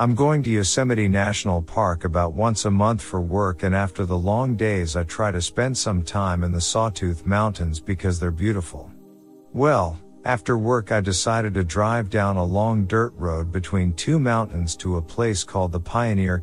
I'm going to Yosemite National Park about once a month for work and after the long days I try to spend some time in the Sawtooth Mountains because they're beautiful. Well, after work I decided to drive down a long dirt road between two mountains to a place called the Pioneer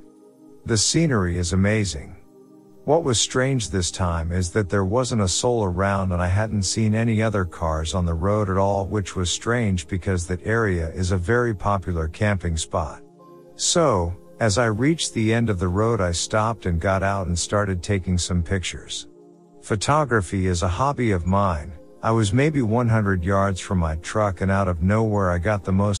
The scenery is amazing. What was strange this time is that there wasn't a soul around and I hadn't seen any other cars on the road at all, which was strange because that area is a very popular camping spot. So, as I reached the end of the road, I stopped and got out and started taking some pictures. Photography is a hobby of mine. I was maybe 100 yards from my truck and out of nowhere I got the most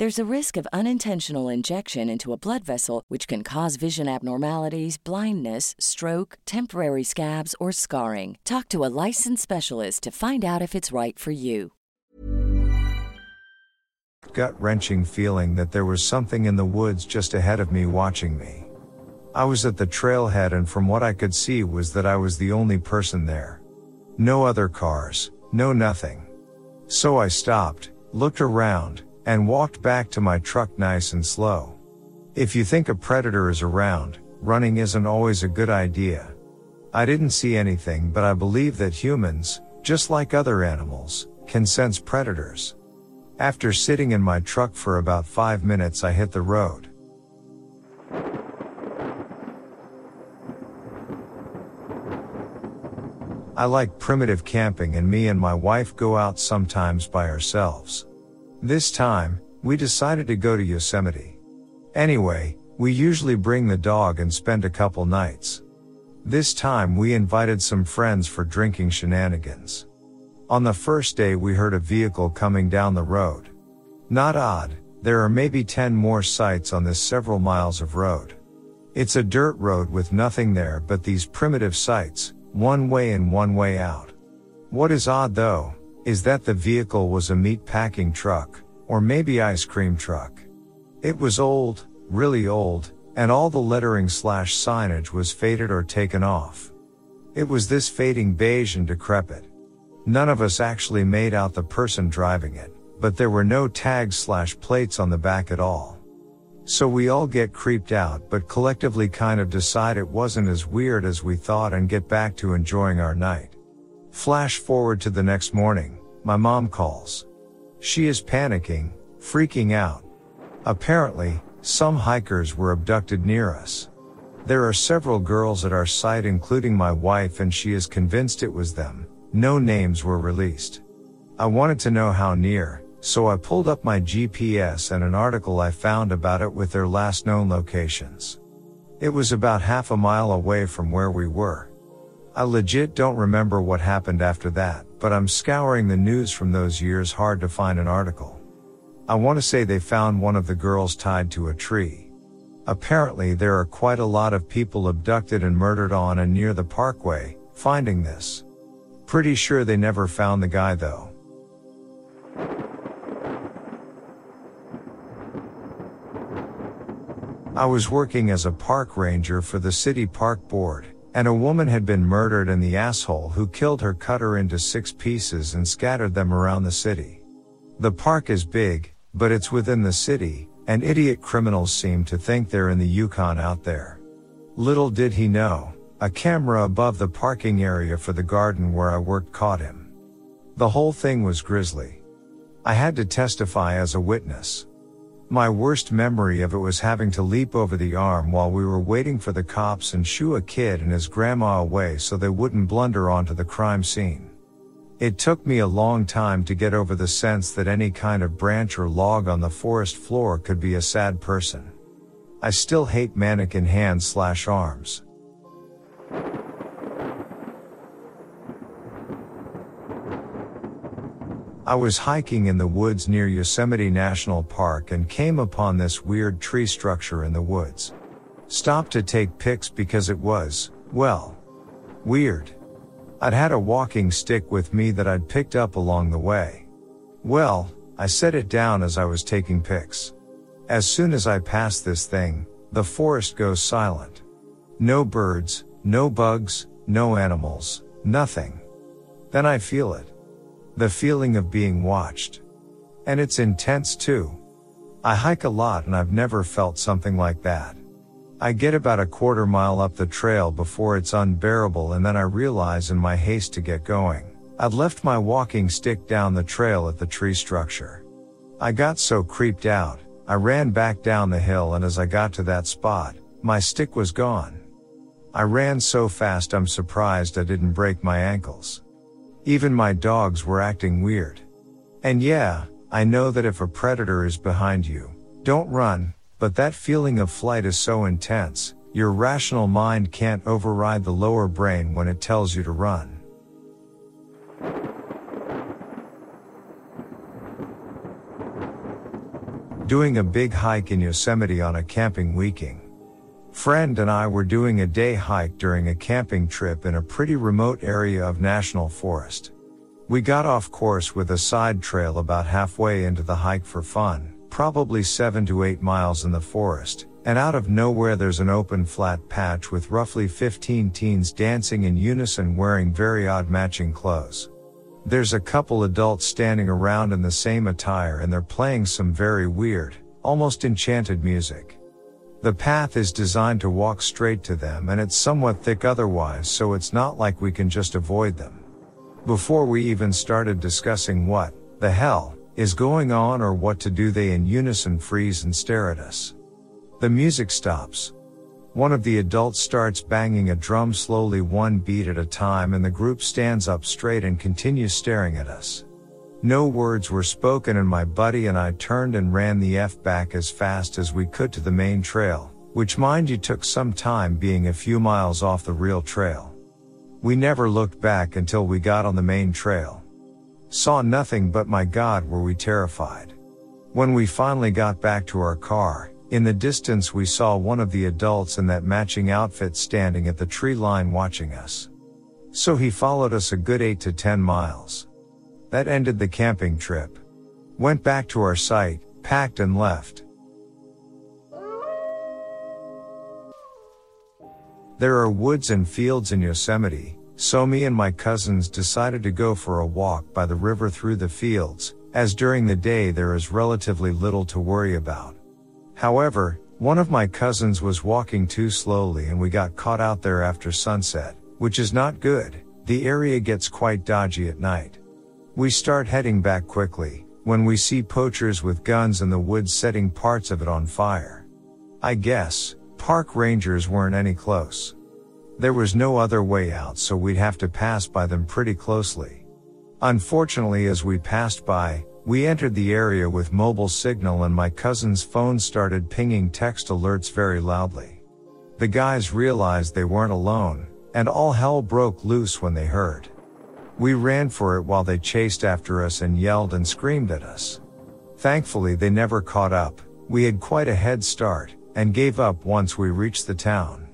There's a risk of unintentional injection into a blood vessel, which can cause vision abnormalities, blindness, stroke, temporary scabs, or scarring. Talk to a licensed specialist to find out if it's right for you. gut wrenching feeling that there was something in the woods just ahead of me watching me. I was at the trailhead and from what I could see was that I was the only person there. No other cars, no nothing. So I stopped, looked around, and walked back to my truck nice and slow. If you think a predator is around, running isn't always a good idea. I didn't see anything but I believe that humans, just like other animals, can sense predators. After sitting in my truck for about five minutes, I hit the road. I like primitive camping and me and my wife go out sometimes by ourselves. This time, we decided to go to Yosemite. Anyway, we usually bring the dog and spend a couple nights. This time we invited some friends for drinking shenanigans. On the first day we heard a vehicle coming down the road. Not odd, there are maybe 10 more sites on this several miles of road. It's a dirt road with nothing there but these primitive sites, one way in one way out. What is odd though, is that the vehicle was a meat packing truck, or maybe ice cream truck. It was old, really old, and all the lettering slash signage was faded or taken off. It was this fading beige and decrepit. None of us actually made out the person driving it, but there were no tags slash plates on the back at all. So we all get creeped out but collectively kind of decide it wasn't as weird as we thought and get back to enjoying our night. Flash forward to the next morning, my mom calls. She is panicking, freaking out. Apparently, some hikers were abducted near us. There are several girls at our site including my wife and she is convinced it was them. No names were released. I wanted to know how near, so I pulled up my GPS and an article I found about it with their last known locations. It was about half a mile away from where we were. I legit don't remember what happened after that, but I'm scouring the news from those years hard to find an article. I want to say they found one of the girls tied to a tree. Apparently there are quite a lot of people abducted and murdered on and near the parkway, finding this. Pretty sure they never found the guy though. I was working as a park ranger for the city park board, and a woman had been murdered and the asshole who killed her cut her into six pieces and scattered them around the city. The park is big, but it's within the city, and idiot criminals seem to think they're in the Yukon out there. Little did he know, a camera above the parking area for the garden where I worked caught him. The whole thing was grisly. I had to testify as a witness. My worst memory of it was having to leap over the arm while we were waiting for the cops and shoo a kid and his grandma away so they wouldn't blunder onto the crime scene. It took me a long time to get over the sense that any kind of branch or log on the forest floor could be a sad person. I still hate mannequin hands slash arms. I was hiking in the woods near Yosemite National Park and came upon this weird tree structure in the woods. Stopped to take pics because it was, well, weird. I'd had a walking stick with me that I'd picked up along the way. Well, I set it down as I was taking pics. As soon as I pass this thing, the forest goes silent. No birds, no bugs, no animals, nothing. Then I feel it. The feeling of being watched. And it's intense too. I hike a lot and I've never felt something like that. I get about a quarter mile up the trail before it's unbearable and then I realize in my haste to get going, I'd left my walking stick down the trail at the tree structure. I got so creeped out, I ran back down the hill and as I got to that spot, my stick was gone. I ran so fast I'm surprised I didn't break my ankles. Even my dogs were acting weird. And yeah, I know that if a predator is behind you, don't run, but that feeling of flight is so intense, your rational mind can't override the lower brain when it tells you to run. Doing a big hike in Yosemite on a camping weekend. Friend and I were doing a day hike during a camping trip in a pretty remote area of national forest. We got off course with a side trail about halfway into the hike for fun, probably 7 to 8 miles in the forest, and out of nowhere there's an open flat patch with roughly 15 teens dancing in unison wearing very odd matching clothes. There's a couple adults standing around in the same attire and they're playing some very weird, almost enchanted music. The path is designed to walk straight to them and it's somewhat thick otherwise so it's not like we can just avoid them. Before we even started discussing what, the hell, is going on or what to do they in unison freeze and stare at us. The music stops. One of the adults starts banging a drum slowly one beat at a time and the group stands up straight and continues staring at us. No words were spoken and my buddy and I turned and ran the F back as fast as we could to the main trail, which mind you took some time being a few miles off the real trail. We never looked back until we got on the main trail. Saw nothing but my God were we terrified. When we finally got back to our car, in the distance we saw one of the adults in that matching outfit standing at the tree line watching us. So he followed us a good 8 to 10 miles. That ended the camping trip. Went back to our site, packed and left. There are woods and fields in Yosemite, so me and my cousins decided to go for a walk by the river through the fields, as during the day there is relatively little to worry about. However, one of my cousins was walking too slowly and we got caught out there after sunset, which is not good. The area gets quite dodgy at night. We start heading back quickly, when we see poachers with guns in the woods setting parts of it on fire. I guess, park rangers weren't any close. There was no other way out so we'd have to pass by them pretty closely. Unfortunately as we passed by, we entered the area with mobile signal and my cousin's phone started pinging text alerts very loudly. The guys realized they weren't alone, and all hell broke loose when they heard. We ran for it while they chased after us and yelled and screamed at us. Thankfully they never caught up, we had quite a head start, and gave up once we reached the town.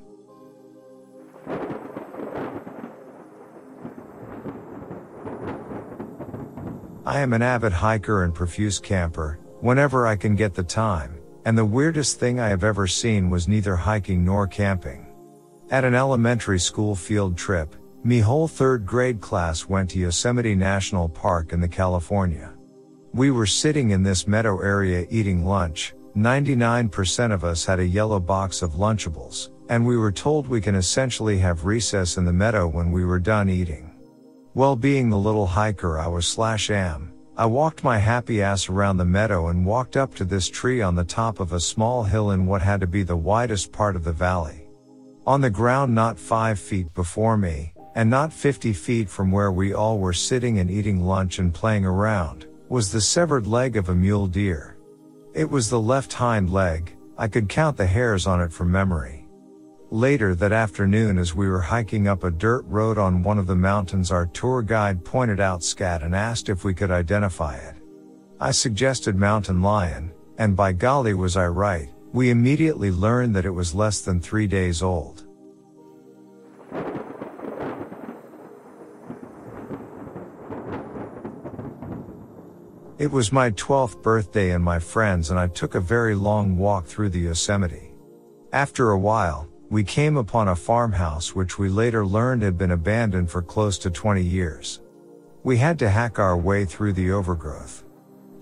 I am an avid hiker and profuse camper, whenever I can get the time, and the weirdest thing I have ever seen was neither hiking nor camping. At an elementary school field trip, me whole third grade class went to Yosemite National Park in the California. We were sitting in this meadow area eating lunch, 99% of us had a yellow box of Lunchables, and we were told we can essentially have recess in the meadow when we were done eating. Well being the little hiker I was slash am, I walked my happy ass around the meadow and walked up to this tree on the top of a small hill in what had to be the widest part of the valley. On the ground not five feet before me, and not 50 feet from where we all were sitting and eating lunch and playing around, was the severed leg of a mule deer. It was the left hind leg, I could count the hairs on it from memory. Later that afternoon as we were hiking up a dirt road on one of the mountains our tour guide pointed out scat and asked if we could identify it. I suggested mountain lion, and by golly was I right, we immediately learned that it was less than three days old. It was my 12th birthday and my friends and I took a very long walk through the Yosemite. After a while, we came upon a farmhouse which we later learned had been abandoned for close to 20 years. We had to hack our way through the overgrowth.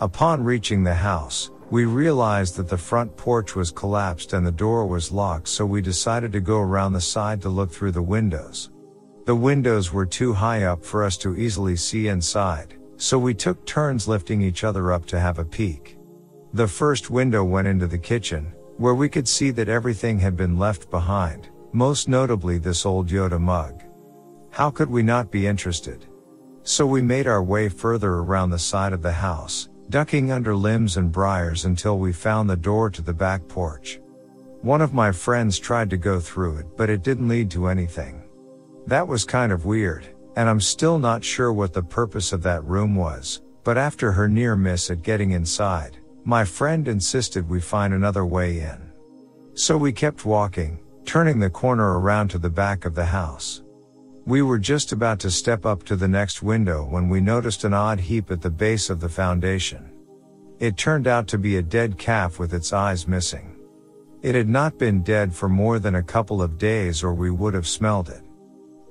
Upon reaching the house, we realized that the front porch was collapsed and the door was locked so we decided to go around the side to look through the windows. The windows were too high up for us to easily see inside, so we took turns lifting each other up to have a peek. The first window went into the kitchen, where we could see that everything had been left behind, most notably this old Yoda mug. How could we not be interested? So we made our way further around the side of the house, ducking under limbs and briars until we found the door to the back porch. One of my friends tried to go through it, but it didn't lead to anything. That was kind of weird, and I'm still not sure what the purpose of that room was, but after her near miss at getting inside, my friend insisted we find another way in. So we kept walking, turning the corner around to the back of the house. We were just about to step up to the next window when we noticed an odd heap at the base of the foundation. It turned out to be a dead calf with its eyes missing. It had not been dead for more than a couple of days or we would have smelled it.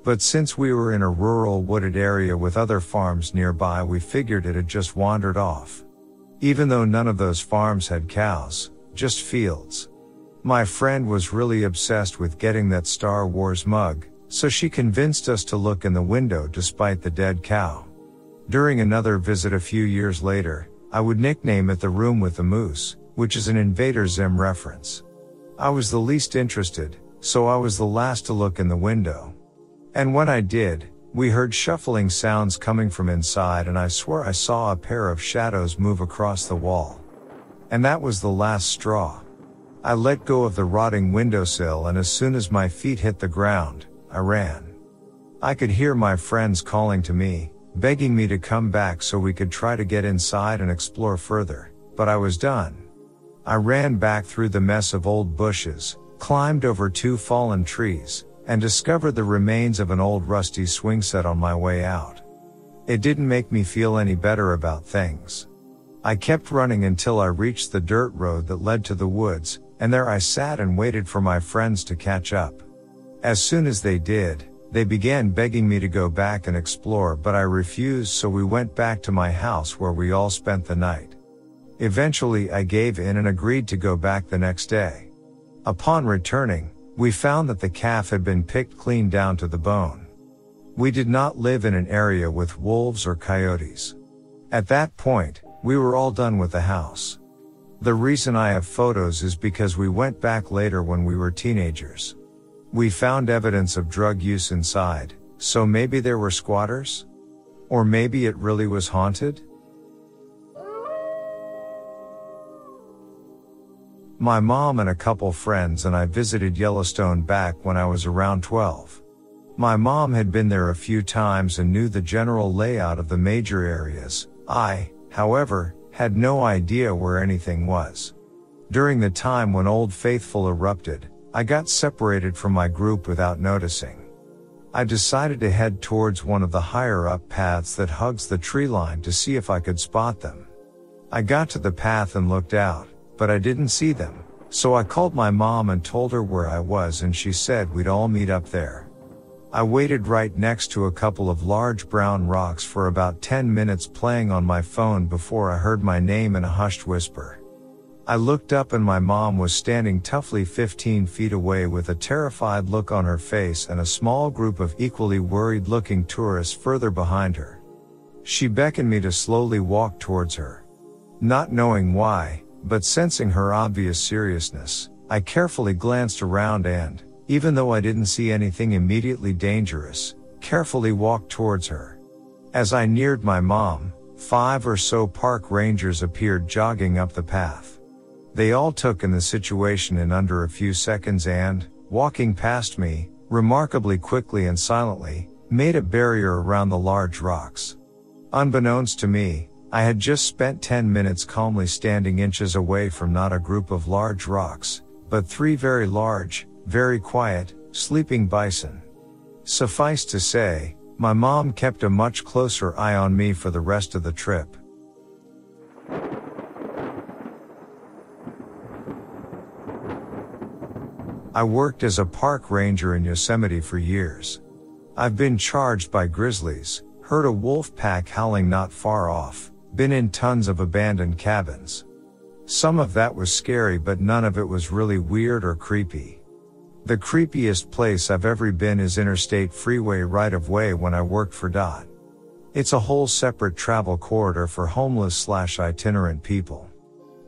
But since we were in a rural wooded area with other farms nearby we figured it had just wandered off. Even though none of those farms had cows, just fields. My friend was really obsessed with getting that Star Wars mug, so she convinced us to look in the window despite the dead cow. During another visit a few years later, I would nickname it the room with the moose, which is an Invader Zim reference. I was the least interested, so I was the last to look in the window. And when I did, we heard shuffling sounds coming from inside and I swear I saw a pair of shadows move across the wall. And that was the last straw. I let go of the rotting windowsill and as soon as my feet hit the ground, I ran. I could hear my friends calling to me, begging me to come back so we could try to get inside and explore further, but I was done. I ran back through the mess of old bushes, climbed over two fallen trees, and discovered the remains of an old rusty swing set on my way out. It didn't make me feel any better about things. I kept running until I reached the dirt road that led to the woods, and there I sat and waited for my friends to catch up. As soon as they did, they began begging me to go back and explore, but I refused, so we went back to my house where we all spent the night. Eventually, I gave in and agreed to go back the next day. Upon returning, we found that the calf had been picked clean down to the bone. We did not live in an area with wolves or coyotes. At that point, we were all done with the house. The reason I have photos is because we went back later when we were teenagers. We found evidence of drug use inside, so maybe there were squatters? Or maybe it really was haunted? My mom and a couple friends and I visited Yellowstone back when I was around 12. My mom had been there a few times and knew the general layout of the major areas. I, However, had no idea where anything was. During the time when Old Faithful erupted, I got separated from my group without noticing. I decided to head towards one of the higher up paths that hugs the tree line to see if I could spot them. I got to the path and looked out, but I didn't see them, so I called my mom and told her where I was and she said we'd all meet up there. I waited right next to a couple of large brown rocks for about 10 minutes playing on my phone before I heard my name in a hushed whisper. I looked up and my mom was standing toughly 15 feet away with a terrified look on her face and a small group of equally worried looking tourists further behind her. She beckoned me to slowly walk towards her. Not knowing why, but sensing her obvious seriousness, I carefully glanced around and, even though I didn't see anything immediately dangerous, carefully walked towards her. As I neared my mom, five or so park rangers appeared jogging up the path. They all took in the situation in under a few seconds and, walking past me, remarkably quickly and silently, made a barrier around the large rocks. Unbeknownst to me, I had just spent 10 minutes calmly standing inches away from not a group of large rocks, but three very large, very quiet, sleeping bison. Suffice to say, my mom kept a much closer eye on me for the rest of the trip. I worked as a park ranger in Yosemite for years. I've been charged by grizzlies, heard a wolf pack howling not far off, been in tons of abandoned cabins. Some of that was scary but none of it was really weird or creepy. The creepiest place I've ever been is Interstate Freeway right of way when I worked for DOT. It's a whole separate travel corridor for homeless slash itinerant people.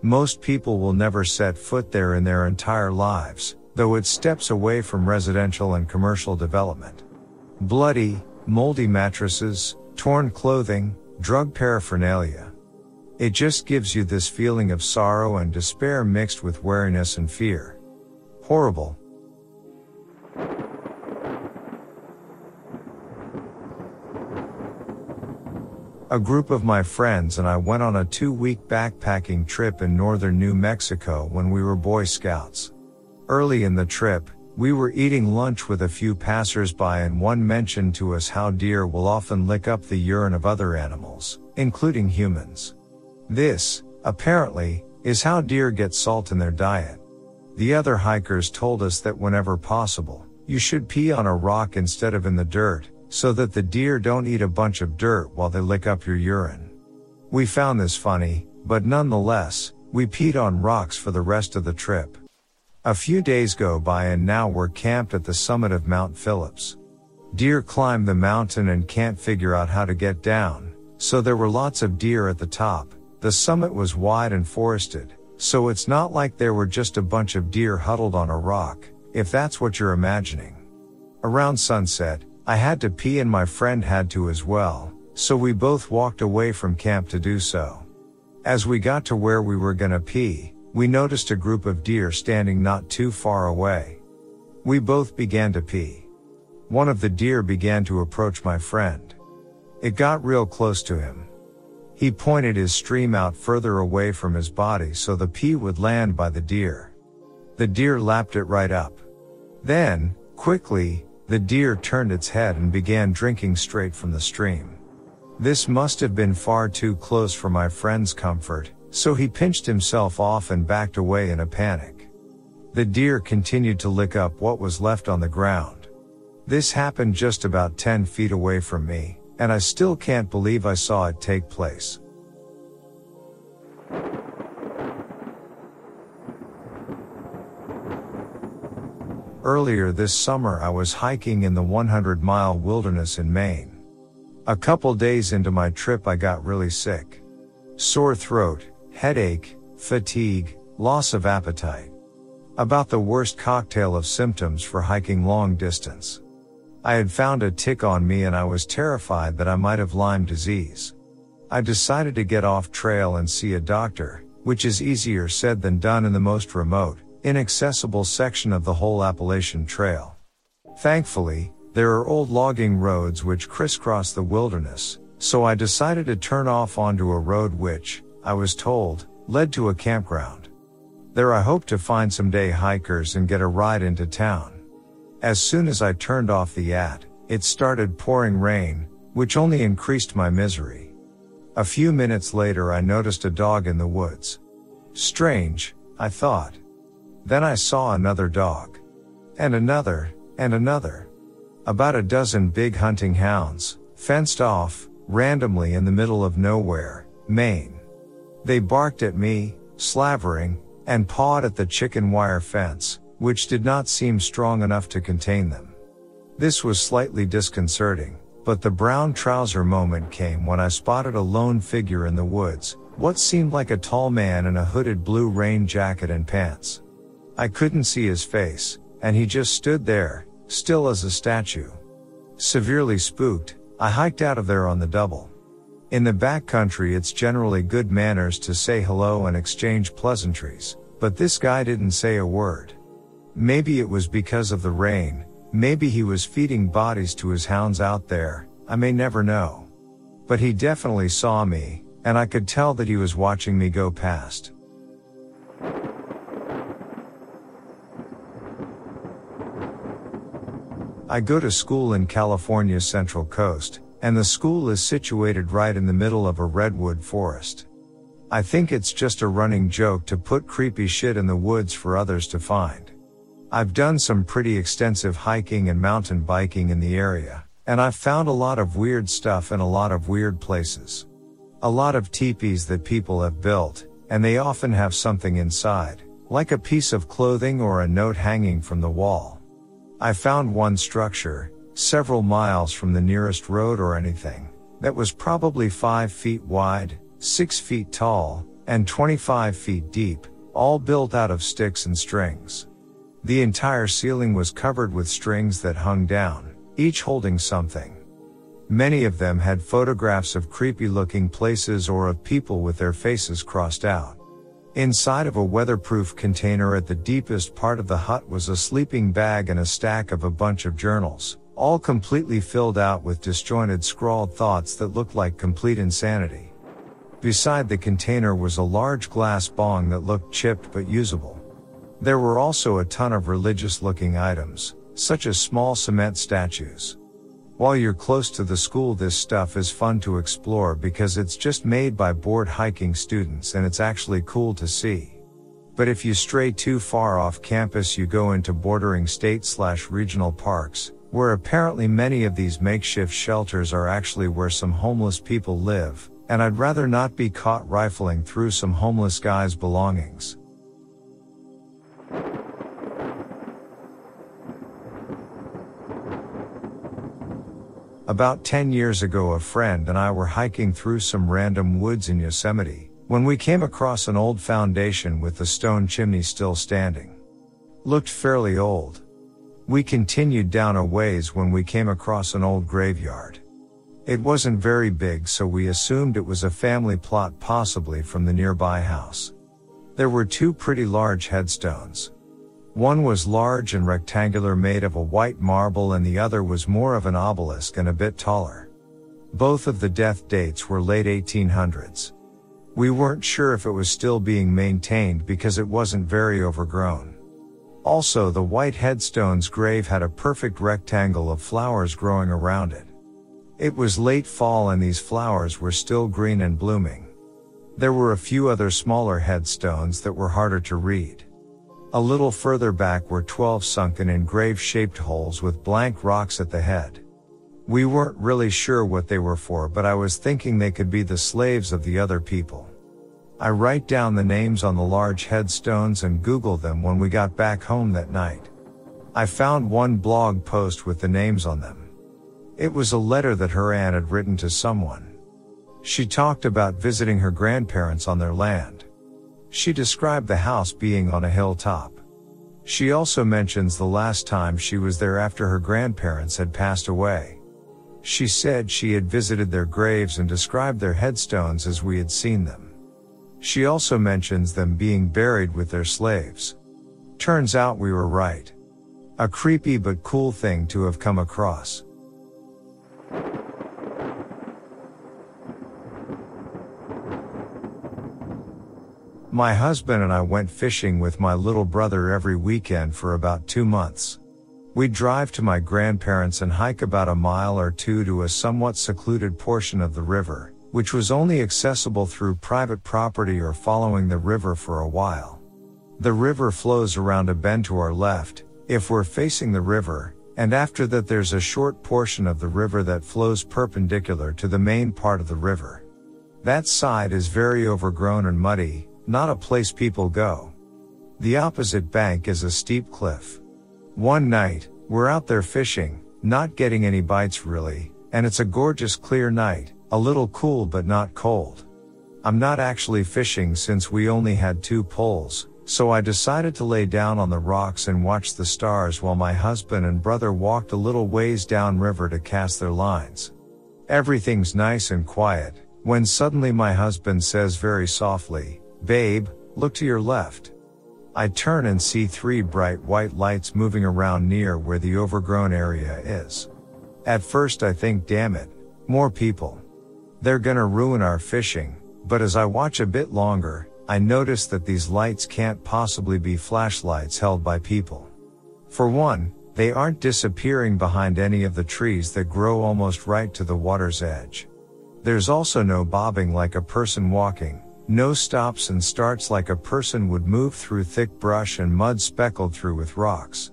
Most people will never set foot there in their entire lives, though it steps away from residential and commercial development. Bloody, moldy mattresses, torn clothing, drug paraphernalia. It just gives you this feeling of sorrow and despair mixed with wariness and fear. Horrible, A group of my friends and I went on a two week backpacking trip in northern New Mexico when we were Boy Scouts. Early in the trip, we were eating lunch with a few passersby and one mentioned to us how deer will often lick up the urine of other animals, including humans. This, apparently, is how deer get salt in their diet. The other hikers told us that whenever possible, you should pee on a rock instead of in the dirt, so that the deer don't eat a bunch of dirt while they lick up your urine. We found this funny, but nonetheless, we peed on rocks for the rest of the trip. A few days go by and now we're camped at the summit of Mount Phillips. Deer climb the mountain and can't figure out how to get down, so there were lots of deer at the top, The summit was wide and forested, so it's not like there were just a bunch of deer huddled on a rock, if that's what you're imagining. Around sunset, I had to pee and my friend had to as well, so we both walked away from camp to do so. As we got to where we were gonna pee, we noticed a group of deer standing not too far away. We both began to pee. One of the deer began to approach my friend. It got real close to him. He pointed his stream out further away from his body so the pee would land by the deer. The deer lapped it right up. Then, quickly, the deer turned its head and began drinking straight from the stream. This must have been far too close for my friend's comfort, so he pinched himself off and backed away in a panic. The deer continued to lick up what was left on the ground. This happened just about 10 feet away from me, and I still can't believe I saw it take place. Earlier this summer I was hiking in the 100 mile wilderness in Maine. A couple days into my trip I got really sick. Sore throat, headache, fatigue, loss of appetite. About the worst cocktail of symptoms for hiking long distance. I had found a tick on me and I was terrified that I might have Lyme disease. I decided to get off trail and see a doctor, which is easier said than done in the most remote, inaccessible section of the whole Appalachian Trail. Thankfully, there are old logging roads which crisscross the wilderness, so I decided to turn off onto a road which, I was told, led to a campground. There I hoped to find some day hikers and get a ride into town. As soon as I turned off the AT, it started pouring rain, which only increased my misery. A few minutes later I noticed a dog in the woods. Strange, I thought. Then I saw another dog. And another, and another. About a dozen big hunting hounds, fenced off, randomly in the middle of nowhere, Maine. They barked at me, slavering, and pawed at the chicken wire fence, which did not seem strong enough to contain them. This was slightly disconcerting, but the brown trouser moment came when I spotted a lone figure in the woods, what seemed like a tall man in a hooded blue rain jacket and pants. I couldn't see his face, and he just stood there, still as a statue. Severely spooked, I hiked out of there on the double. In the backcountry it's generally good manners to say hello and exchange pleasantries, but this guy didn't say a word. Maybe it was because of the rain, maybe he was feeding bodies to his hounds out there, I may never know. But he definitely saw me, and I could tell that he was watching me go past. I go to school in California's Central Coast, and the school is situated right in the middle of a redwood forest. I think it's just a running joke to put creepy shit in the woods for others to find. I've done some pretty extensive hiking and mountain biking in the area, and I've found a lot of weird stuff in a lot of weird places. A lot of teepees that people have built, and they often have something inside, like a piece of clothing or a note hanging from the wall. I found one structure, several miles from the nearest road or anything, that was probably 5 feet wide, 6 feet tall, and 25 feet deep, all built out of sticks and strings. The entire ceiling was covered with strings that hung down, each holding something. Many of them had photographs of creepy looking places or of people with their faces crossed out. Inside of a weatherproof container at the deepest part of the hut was a sleeping bag and a stack of a bunch of journals, all completely filled out with disjointed scrawled thoughts that looked like complete insanity. Beside the container was a large glass bong that looked chipped but usable. There were also a ton of religious looking items, such as small cement statues. While you're close to the school this stuff is fun to explore because it's just made by bored hiking students and it's actually cool to see. But if you stray too far off campus you go into bordering state slash regional parks, where apparently many of these makeshift shelters are actually where some homeless people live, and I'd rather not be caught rifling through some homeless guy's belongings. About 10 years ago, a friend and I were hiking through some random woods in Yosemite, when we came across an old foundation with the stone chimney still standing. Looked fairly old. We continued down a ways when we came across an old graveyard. It wasn't very big so we assumed it was a family plot possibly from the nearby house. There were two pretty large headstones. One was large and rectangular made of a white marble and the other was more of an obelisk and a bit taller. Both of the death dates were late 1800s. We weren't sure if it was still being maintained because it wasn't very overgrown. Also, the white headstone's grave had a perfect rectangle of flowers growing around it. It was late fall and these flowers were still green and blooming. There were a few other smaller headstones that were harder to read. A little further back were 12 sunken in grave shaped holes with blank rocks at the head. We weren't really sure what they were for, but I was thinking they could be the slaves of the other people. I write down the names on the large headstones and Google them when we got back home that night. I found one blog post with the names on them. It was a letter that her aunt had written to someone. She talked about visiting her grandparents on their land. She described the house being on a hilltop. She also mentions the last time she was there after her grandparents had passed away. She said she had visited their graves and described their headstones as we had seen them. She also mentions them being buried with their slaves. Turns out we were right. A creepy but cool thing to have come across. My husband and I went fishing with my little brother every weekend for about two months. We'd drive to my grandparents and hike about a mile or two to a somewhat secluded portion of the river, which was only accessible through private property or following the river for a while. The river flows around a bend to our left, if we're facing the river, and after that there's a short portion of the river that flows perpendicular to the main part of the river. That side is very overgrown and muddy, not a place people go. The opposite bank is a steep cliff. One night, we're out there fishing, not getting any bites really, and it's a gorgeous clear night, a little cool but not cold. I'm not actually fishing since we only had two poles, so I decided to lay down on the rocks and watch the stars while my husband and brother walked a little ways downriver to cast their lines. Everything's nice and quiet, when suddenly my husband says very softly, Babe, look to your left. I turn and see three bright white lights moving around near where the overgrown area is. At first I think damn it, more people. They're gonna ruin our fishing, but as I watch a bit longer, I notice that these lights can't possibly be flashlights held by people. For one, they aren't disappearing behind any of the trees that grow almost right to the water's edge. There's also no bobbing like a person walking, no stops and starts like a person would move through thick brush and mud speckled through with rocks.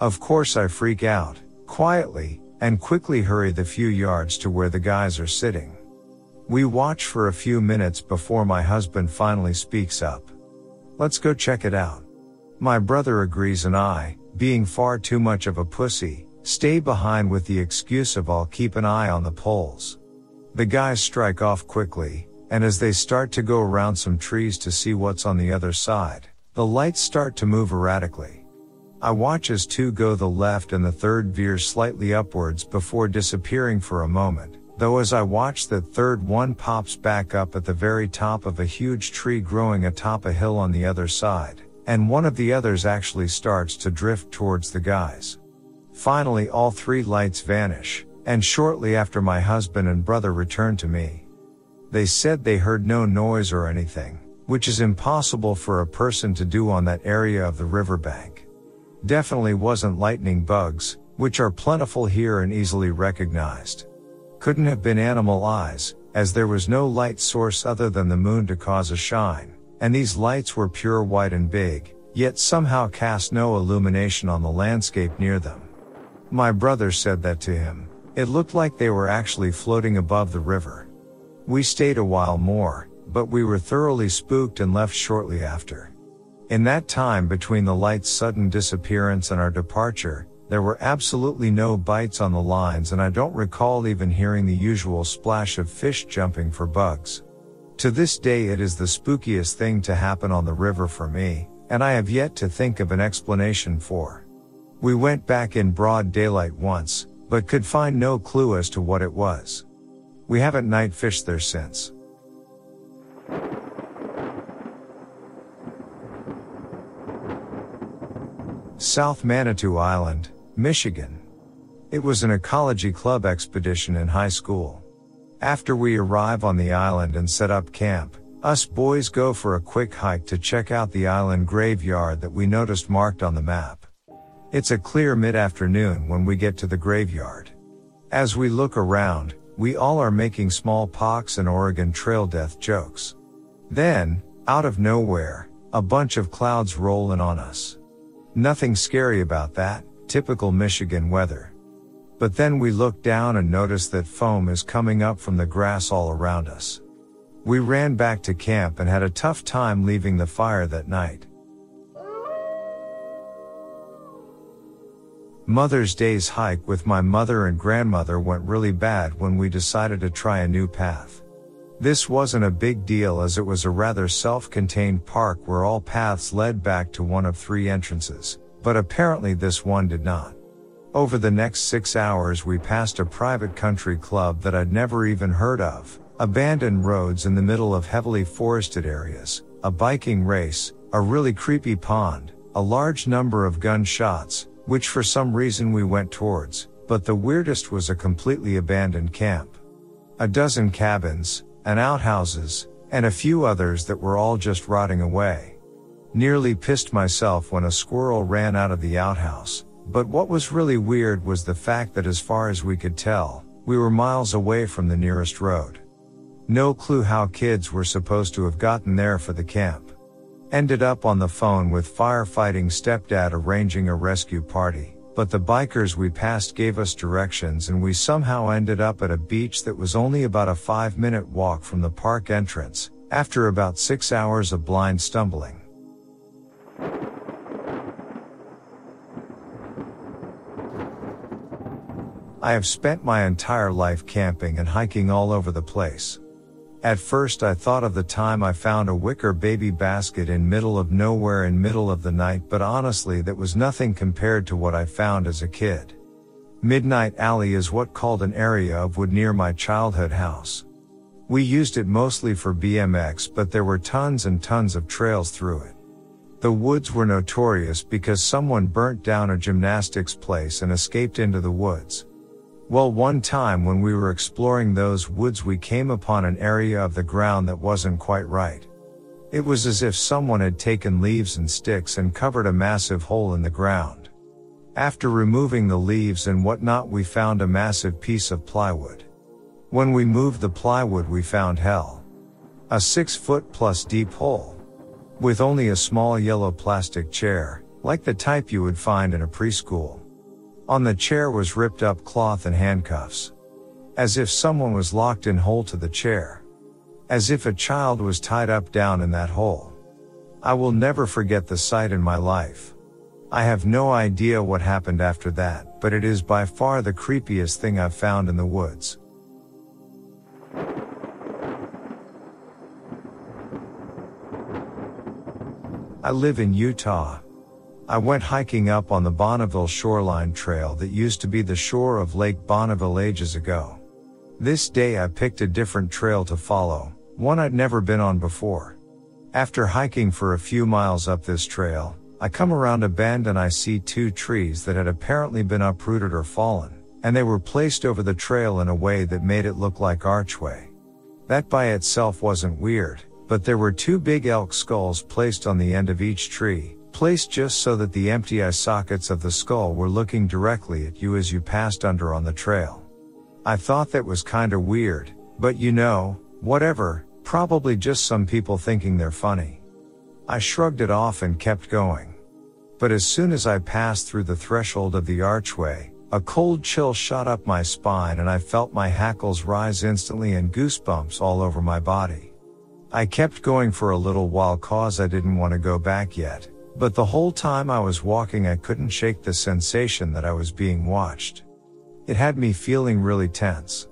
Of course I freak out, quietly, and quickly hurry the few yards to where the guys are sitting. We watch for a few minutes before my husband finally speaks up. Let's go check it out. My brother agrees and I, being far too much of a pussy, stay behind with the excuse of I'll keep an eye on the poles. The guys strike off quickly, and as they start to go around some trees to see what's on the other side, the lights start to move erratically. I watch as two go the left and the third veers slightly upwards before disappearing for a moment, though as I watch that third one pops back up at the very top of a huge tree growing atop a hill on the other side, and one of the others actually starts to drift towards the guys. Finally all three lights vanish, and shortly after my husband and brother return to me. They said they heard no noise or anything, which is impossible for a person to do on that area of the riverbank. Definitely wasn't lightning bugs, which are plentiful here and easily recognized. Couldn't have been animal eyes, as there was no light source other than the moon to cause a shine, and these lights were pure white and big, yet somehow cast no illumination on the landscape near them. My brother said that to him. It looked like they were actually floating above the river. We stayed a while more, but we were thoroughly spooked and left shortly after. In that time between the light's sudden disappearance and our departure, there were absolutely no bites on the lines and I don't recall even hearing the usual splash of fish jumping for bugs. To this day it is the spookiest thing to happen on the river for me, and I have yet to think of an explanation for. We went back in broad daylight once, but could find no clue as to what it was. We haven't night fished there since. South Manitou Island, Michigan. It was an ecology club expedition in high school. After we arrive on the island and set up camp, us boys go for a quick hike to check out the island graveyard that we noticed marked on the map. It's a clear mid-afternoon when we get to the graveyard. As we look around, we all are making smallpox and Oregon Trail death jokes. Then, out of nowhere, a bunch of clouds roll in on us. Nothing scary about that, typical Michigan weather. But then we look down and notice that foam is coming up from the grass all around us. We ran back to camp and had a tough time leaving the fire that night. Mother's Day's hike with my mother and grandmother went really bad when we decided to try a new path. This wasn't a big deal as it was a rather self-contained park where all paths led back to one of three entrances, but apparently this one did not. Over the next six hours we passed a private country club that I'd never even heard of, abandoned roads in the middle of heavily forested areas, a biking race, a really creepy pond, a large number of gunshots, which for some reason we went towards, but the weirdest was a completely abandoned camp. A dozen cabins, and outhouses, and a few others that were all just rotting away. Nearly pissed myself when a squirrel ran out of the outhouse, but what was really weird was the fact that as far as we could tell, we were miles away from the nearest road. No clue how kids were supposed to have gotten there for the camp. Ended up on the phone with firefighting stepdad arranging a rescue party but the bikers we passed gave us directions and we somehow ended up at a beach that was only about a five minute walk from the park entrance, after about six hours of blind stumbling. I have spent my entire life camping and hiking all over the place. At first I thought of the time I found a wicker baby basket in middle of nowhere in middle of the night but honestly that was nothing compared to what I found as a kid. Midnight Alley is what called an area of wood near my childhood house. We used it mostly for BMX but there were tons and tons of trails through it. The woods were notorious because someone burnt down a gymnastics place and escaped into the woods. Well, one time when we were exploring those woods, we came upon an area of the ground that wasn't quite right. It was as if someone had taken leaves and sticks and covered a massive hole in the ground. After removing the leaves and whatnot, we found a massive piece of plywood. When we moved the plywood, we found hell. A six foot plus deep hole. With only a small yellow plastic chair, like the type you would find in a preschool. On the chair was ripped up cloth and handcuffs. As if someone was locked in hole to the chair. As if a child was tied up down in that hole. I will never forget the sight in my life. I have no idea what happened after that, but it is by far the creepiest thing I've found in the woods. I live in Utah, I went hiking up on the Bonneville Shoreline Trail that used to be the shore of Lake Bonneville ages ago. This day I picked a different trail to follow, one I'd never been on before. After hiking for a few miles up this trail, I come around a bend and I see two trees that had apparently been uprooted or fallen, and they were placed over the trail in a way that made it look like archway. That by itself wasn't weird, but there were two big elk skulls placed on the end of each tree, placed just so that the empty eye sockets of the skull were looking directly at you as you passed under on the trail. I thought that was kinda weird, but you know, whatever, probably just some people thinking they're funny. I shrugged it off and kept going. But as soon as I passed through the threshold of the archway, a cold chill shot up my spine and I felt my hackles rise instantly and goosebumps all over my body. I kept going for a little while cause I didn't want to go back yet, but the whole time I was walking, I couldn't shake the sensation that I was being watched. It had me feeling really tense.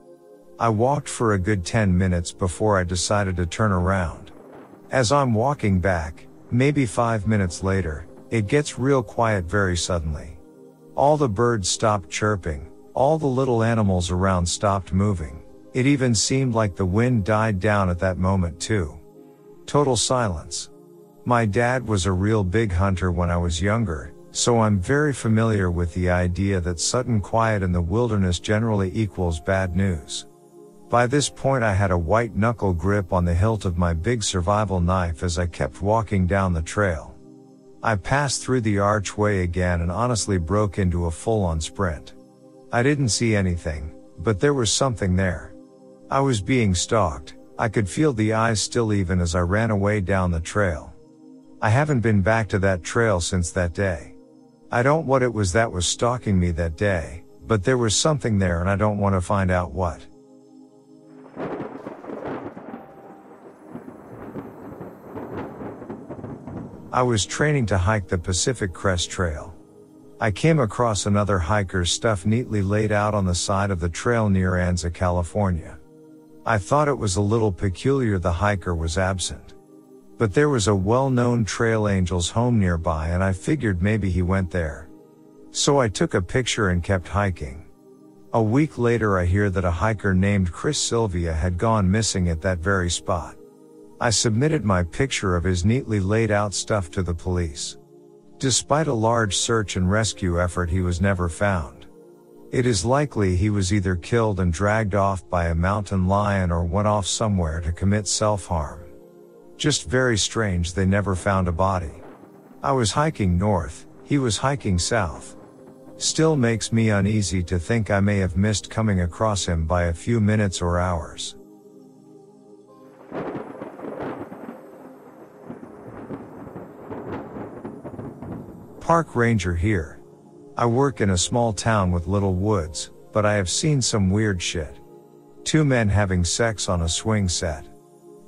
I walked for a good 10 minutes before I decided to turn around. As I'm walking back, maybe 5 minutes later, it gets real quiet very suddenly. All the birds stopped chirping, all the little animals around stopped moving. It even seemed like the wind died down at that moment too. Total silence. My dad was a real big hunter when I was younger, so I'm very familiar with the idea that sudden quiet in the wilderness generally equals bad news. By this point I had a white knuckle grip on the hilt of my big survival knife as I kept walking down the trail. I passed through the archway again and honestly broke into a full-on sprint. I didn't see anything, but there was something there. I was being stalked, I could feel the eyes still even as I ran away down the trail. I haven't been back to that trail since that day. I don't what it was that was stalking me that day, but there was something there and I don't want to find out what. I was training to hike the Pacific Crest Trail. I came across another hiker's stuff neatly laid out on the side of the trail near Anza, California. I thought it was a little peculiar the hiker was absent. But there was a well-known trail angel's home nearby and I figured maybe he went there. So I took a picture and kept hiking. A week later I hear that a hiker named Chris Sylvia had gone missing at that very spot. I submitted my picture of his neatly laid out stuff to the police. Despite a large search and rescue effort he was never found. It is likely he was either killed and dragged off by a mountain lion or went off somewhere to commit self-harm. Just very strange they never found a body. I was hiking north, he was hiking south. Still makes me uneasy to think I may have missed coming across him by a few minutes or hours. Park ranger here. I work in a small town with little woods, but I have seen some weird shit. Two men having sex on a swing set.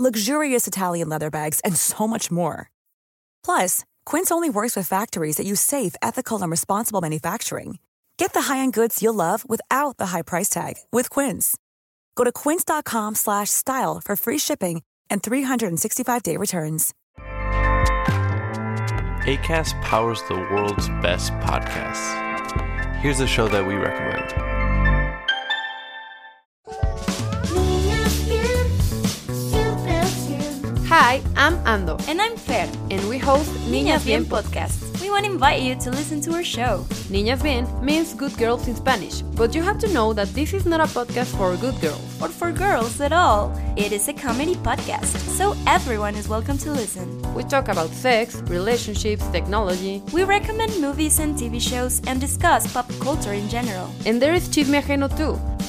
luxurious Italian leather bags, and so much more. Plus, Quince only works with factories that use safe, ethical, and responsible manufacturing. Get the high-end goods you'll love without the high price tag with Quince. Go to quince.com/style for free shipping and 365-day returns. ACAST powers the world's best podcasts. Here's a show that we recommend. Hi, I'm Ando. And I'm Fer. And we host Niñas Bien podcast. We want to invite you to listen to our show. Niñas Bien means good girls in Spanish, but you have to know that this is not a podcast for good girls. Or for girls at all. It is a comedy podcast, so everyone is welcome to listen. We talk about sex, relationships, technology. We recommend movies and TV shows and discuss pop culture in general. And there is Chisme Ajeno too.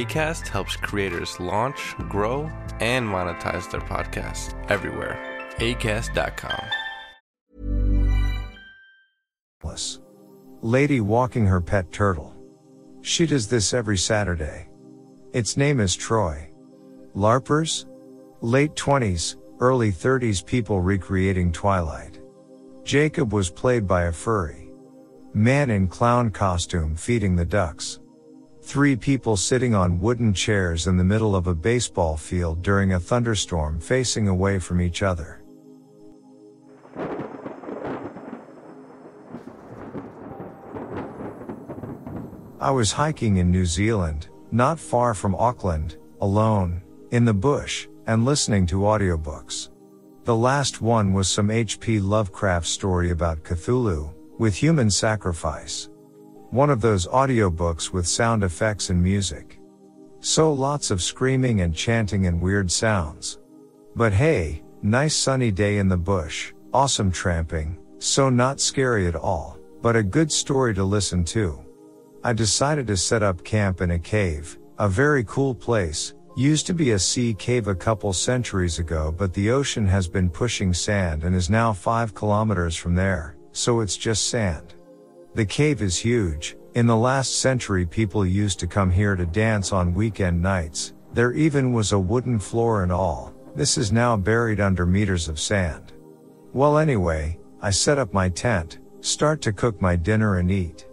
ACAST helps creators launch, grow, and monetize their podcasts everywhere. ACAST.com. Lady walking her pet turtle. She does this every Saturday. Its name is Troy. LARPers? Late 20s, early 30s people recreating Twilight. Jacob was played by a furry. Man in clown costume feeding the ducks. Three people sitting on wooden chairs in the middle of a baseball field during a thunderstorm facing away from each other. I was hiking in New Zealand, not far from Auckland, alone, in the bush, and listening to audiobooks. The last one was some H.P. Lovecraft story about Cthulhu, with human sacrifice. One of those audiobooks with sound effects and music. So lots of screaming and chanting and weird sounds. But hey, nice sunny day in the bush, awesome tramping, so not scary at all, but a good story to listen to. I decided to set up camp in a cave, a very cool place, used to be a sea cave a couple centuries ago but the ocean has been pushing sand and is now 5 kilometers from there, so it's just sand. The cave is huge, in the last century people used to come here to dance on weekend nights, there even was a wooden floor and all, this is now buried under meters of sand. Well anyway, I set up my tent, start to cook my dinner and eat.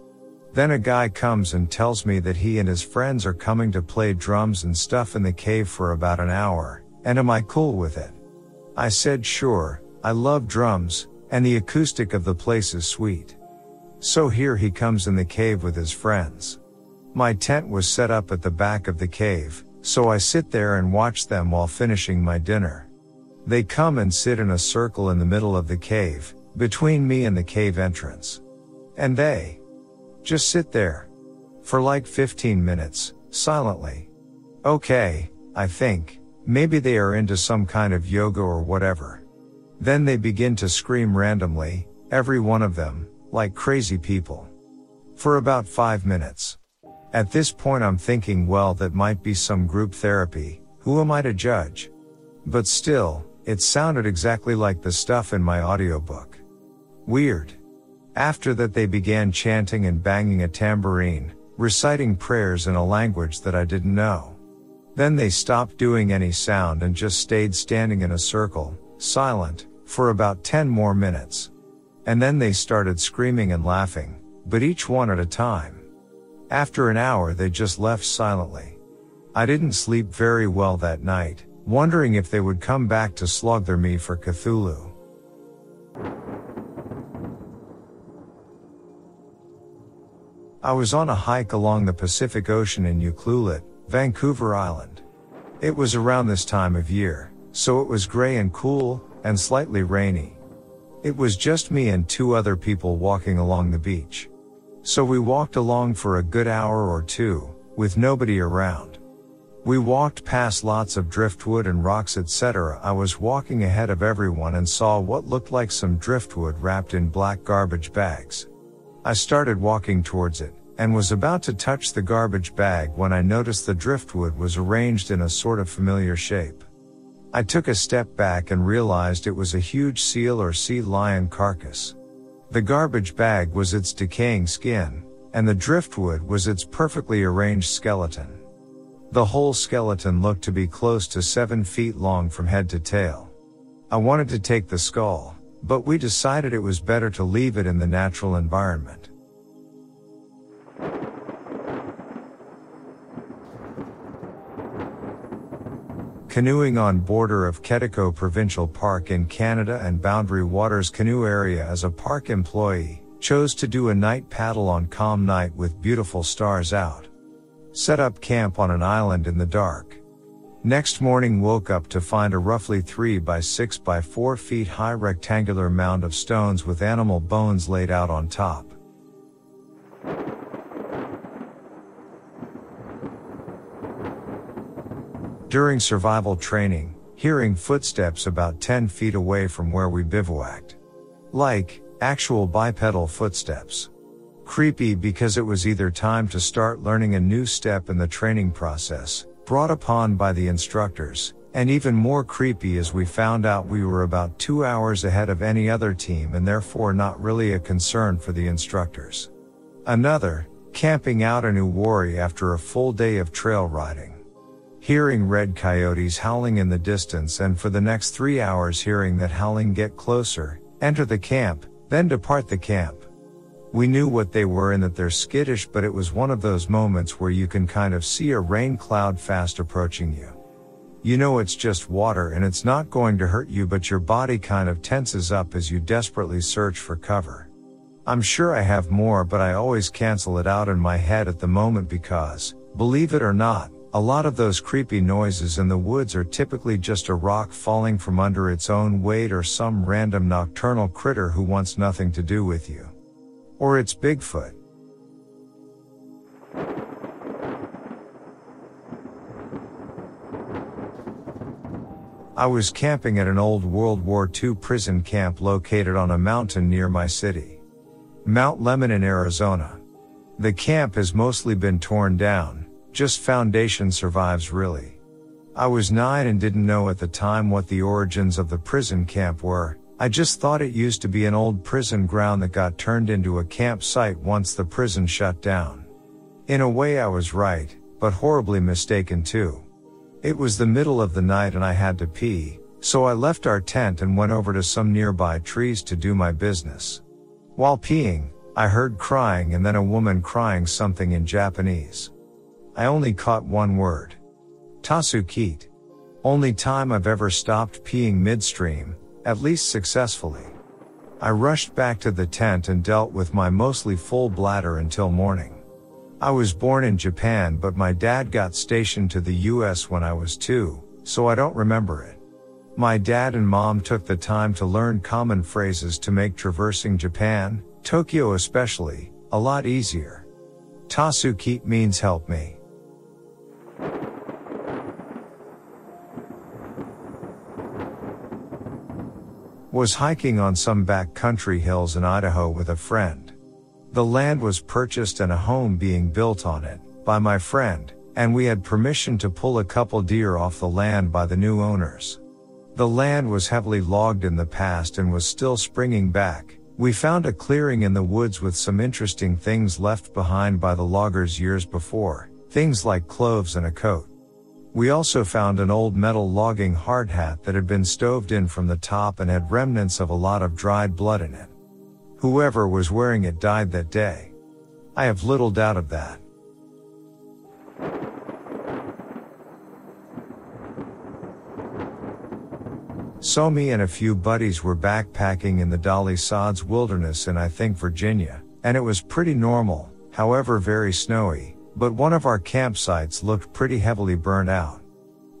Then a guy comes and tells me that he and his friends are coming to play drums and stuff in the cave for about an hour, and am I cool with it? I said sure, I love drums, and the acoustic of the place is sweet. So here he comes in the cave with his friends. My tent was set up at the back of the cave, so I sit there and watch them while finishing my dinner. They come and sit in a circle in the middle of the cave, between me and the cave entrance. And they, just sit there. For like 15 minutes, silently. Okay, I think, maybe they are into some kind of yoga or whatever. Then they begin to scream randomly, every one of them, like crazy people. For about five minutes. At this point I'm thinking well that might be some group therapy, who am I to judge? But still, it sounded exactly like the stuff in my audiobook. Weird. After that they began chanting and banging a tambourine, reciting prayers in a language that I didn't know. Then they stopped doing any sound and just stayed standing in a circle, silent, for about 10 more minutes. And then they started screaming and laughing, but each one at a time. After an hour they just left silently. I didn't sleep very well that night, wondering if they would come back to slaughter me for Cthulhu. I was on a hike along the Pacific Ocean in Ucluelet, Vancouver Island. It was around this time of year, so it was gray and cool, and slightly rainy. It was just me and two other people walking along the beach. So we walked along for a good hour or two, with nobody around. We walked past lots of driftwood and rocks etc. I was walking ahead of everyone and saw what looked like some driftwood wrapped in black garbage bags. I started walking towards it, and was about to touch the garbage bag when I noticed the driftwood was arranged in a sort of familiar shape. I took a step back and realized it was a huge seal or sea lion carcass. The garbage bag was its decaying skin, and the driftwood was its perfectly arranged skeleton. The whole skeleton looked to be close to seven feet long from head to tail. I wanted to take the skull, but we decided it was better to leave it in the natural environment. Canoeing on border of Quetico Provincial Park in Canada and Boundary Waters Canoe Area as a park employee, chose to do a night paddle on calm night with beautiful stars out. Set up camp on an island in the dark. Next morning woke up to find a roughly 3 by 6 by 4 feet high rectangular mound of stones with animal bones laid out on top. During survival training, hearing footsteps about 10 feet away from where we bivouacked. Like, actual bipedal footsteps. Creepy because it was either time to start learning a new step in the training process, brought upon by the instructors, and even more creepy as we found out we were about two hours ahead of any other team and therefore not really a concern for the instructors. Another, camping out in Uwharrie after a full day of trail riding. Hearing red coyotes howling in the distance and for the next three hours hearing that howling get closer, enter the camp, then depart the camp. We knew what they were and that they're skittish, but it was one of those moments where you can kind of see a rain cloud fast approaching you. You know it's just water and it's not going to hurt you, but your body kind of tenses up as you desperately search for cover. I'm sure I have more, but I always cancel it out in my head at the moment because, believe it or not, a lot of those creepy noises in the woods are typically just a rock falling from under its own weight or some random nocturnal critter who wants nothing to do with you. Or it's Bigfoot. I was camping at an old World War II prison camp located on a mountain near my city. Mount Lemmon in Arizona. The camp has mostly been torn down, just foundation survives really. I was nine and didn't know at the time what the origins of the prison camp were, I just thought it used to be an old prison ground that got turned into a campsite once the prison shut down. In a way I was right, but horribly mistaken too. It was the middle of the night and I had to pee, so I left our tent and went over to some nearby trees to do my business. While peeing, I heard crying and then a woman crying something in Japanese. I only caught one word. Tasukite. Only time I've ever stopped peeing midstream, at least successfully. I rushed back to the tent and dealt with my mostly full bladder until morning. I was born in Japan, but my dad got stationed to the US when I was two, so I don't remember it. My dad and mom took the time to learn common phrases to make traversing Japan, Tokyo especially, a lot easier. Tasukite means help me. Was hiking on some backcountry hills in Idaho with a friend. The land was purchased and a home being built on it by my friend, and we had permission to pull a couple deer off the land by the new owners. The land was heavily logged in the past and was still springing back. We found a clearing in the woods with some interesting things left behind by the loggers years before, things like cloves and a coat. We also found an old metal logging hard hat that had been stoved in from the top and had remnants of a lot of dried blood in it. Whoever was wearing it died that day. I have little doubt of that. So me and a few buddies were backpacking in the Dolly Sods wilderness in I think Virginia, and it was pretty normal, however very snowy, but one of our campsites looked pretty heavily burned out.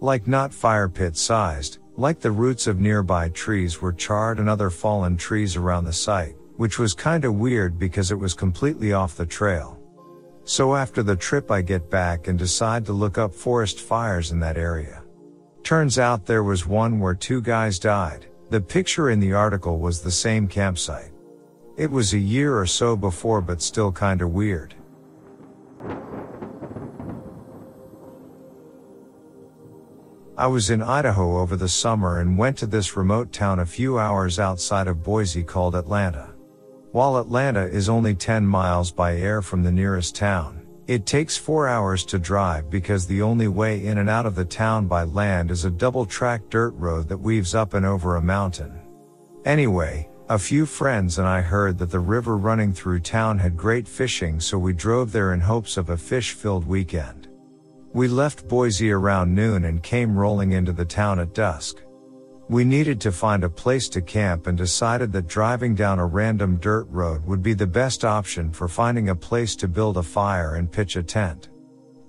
Like not fire pit sized, like the roots of nearby trees were charred and other fallen trees around the site, which was kinda weird because it was completely off the trail. So after the trip I get back and decide to look up forest fires in that area. Turns out there was one where two guys died. The picture in the article was the same campsite. It was a year or so before but still kinda weird. I was in Idaho over the summer and went to this remote town a few hours outside of Boise called Atlanta. While Atlanta is only 10 miles by air from the nearest town, it takes four hours to drive because the only way in and out of the town by land is a double track dirt road that weaves up and over a mountain. Anyway, a few friends and I heard that the river running through town had great fishing so we drove there in hopes of a fish filled weekend. We left Boise around noon and came rolling into the town at dusk. We needed to find a place to camp and decided that driving down a random dirt road would be the best option for finding a place to build a fire and pitch a tent.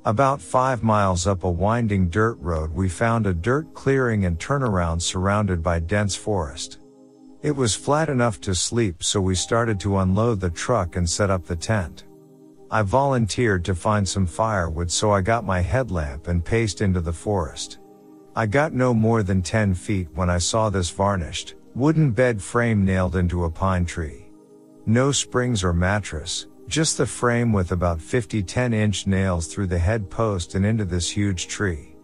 About five miles up a winding dirt road we found a dirt clearing and turnaround surrounded by dense forest. It was flat enough to sleep so we started to unload the truck and set up the tent. I volunteered to find some firewood so I got my headlamp and paced into the forest. I got no more than 10 feet when I saw this varnished, wooden bed frame nailed into a pine tree. No springs or mattress, just the frame with about 50 10 inch nails through the head post and into this huge tree.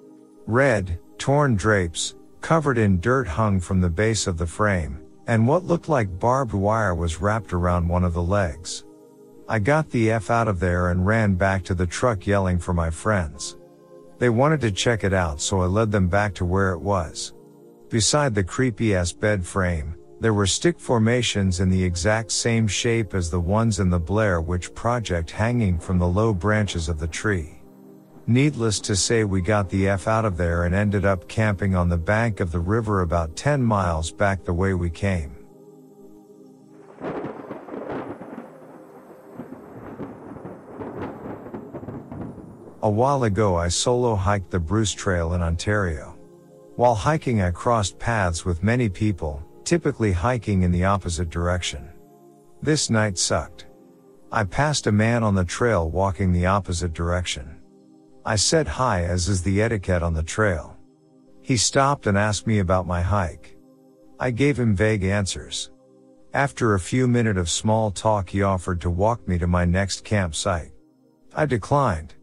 Red, torn drapes, covered in dirt hung from the base of the frame, and what looked like barbed wire was wrapped around one of the legs. I got the F out of there and ran back to the truck yelling for my friends. They wanted to check it out so I led them back to where it was. Beside the creepy ass bed frame, There were stick formations in the exact same shape as the ones in the Blair Witch Project hanging from the low branches of the tree. Needless to say, we got the F out of there and ended up camping on the bank of the river about 10 miles back the way we came. A while ago, I solo hiked the Bruce Trail in Ontario. While hiking, I crossed paths with many people, typically hiking in the opposite direction. This night sucked. I passed a man on the trail walking the opposite direction. I said hi as is the etiquette on the trail. He stopped and asked me about my hike. I gave him vague answers. After a few minutes of small talk, he offered to walk me to my next campsite. I declined.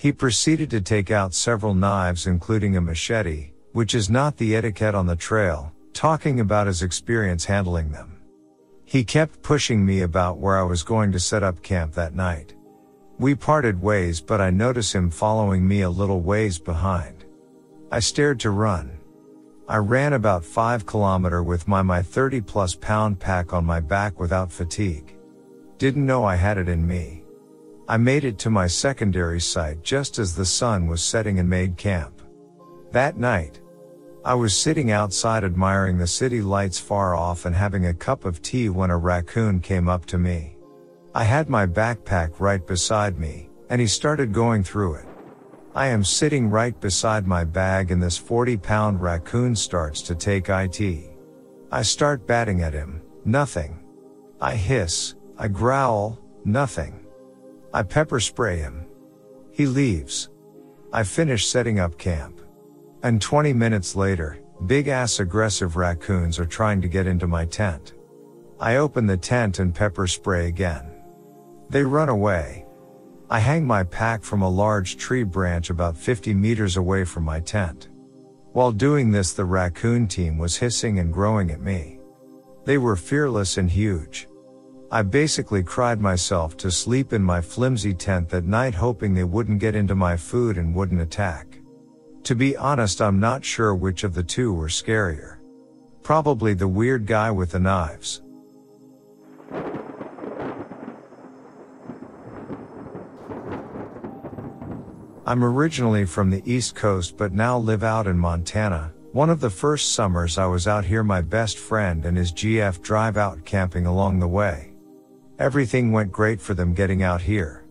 He proceeded to take out several knives including a machete, which is not the etiquette on the trail, talking about his experience handling them. He kept pushing me about where I was going to set up camp that night. We parted ways, but I noticed him following me a little ways behind. I stared to run. I ran about 5 kilometer with my my 30 plus pound pack on my back without fatigue. Didn't know I had it in me. I made it to my secondary site just as the sun was setting and made camp. That night, I was sitting outside admiring the city lights far off and having a cup of tea when a raccoon came up to me. I had my backpack right beside me, and he started going through it. I am sitting right beside my bag and this 40 pound raccoon starts to take IT. I start batting at him, nothing. I hiss, I growl, nothing. I pepper spray him. He leaves. I finish setting up camp. And 20 minutes later, big ass aggressive raccoons are trying to get into my tent. I open the tent and pepper spray again. They run away. I hang my pack from a large tree branch about 50 meters away from my tent. While doing this, the raccoon team was hissing and growing at me. They were fearless and huge. I basically cried myself to sleep in my flimsy tent that night hoping they wouldn't get into my food and wouldn't attack. To be honest, I'm not sure which of the two were scarier. Probably the weird guy with the knives. I'm originally from the East Coast but now live out in Montana. One of the first summers I was out here, my best friend and his GF drive out camping along the way. Everything went great for them getting out here.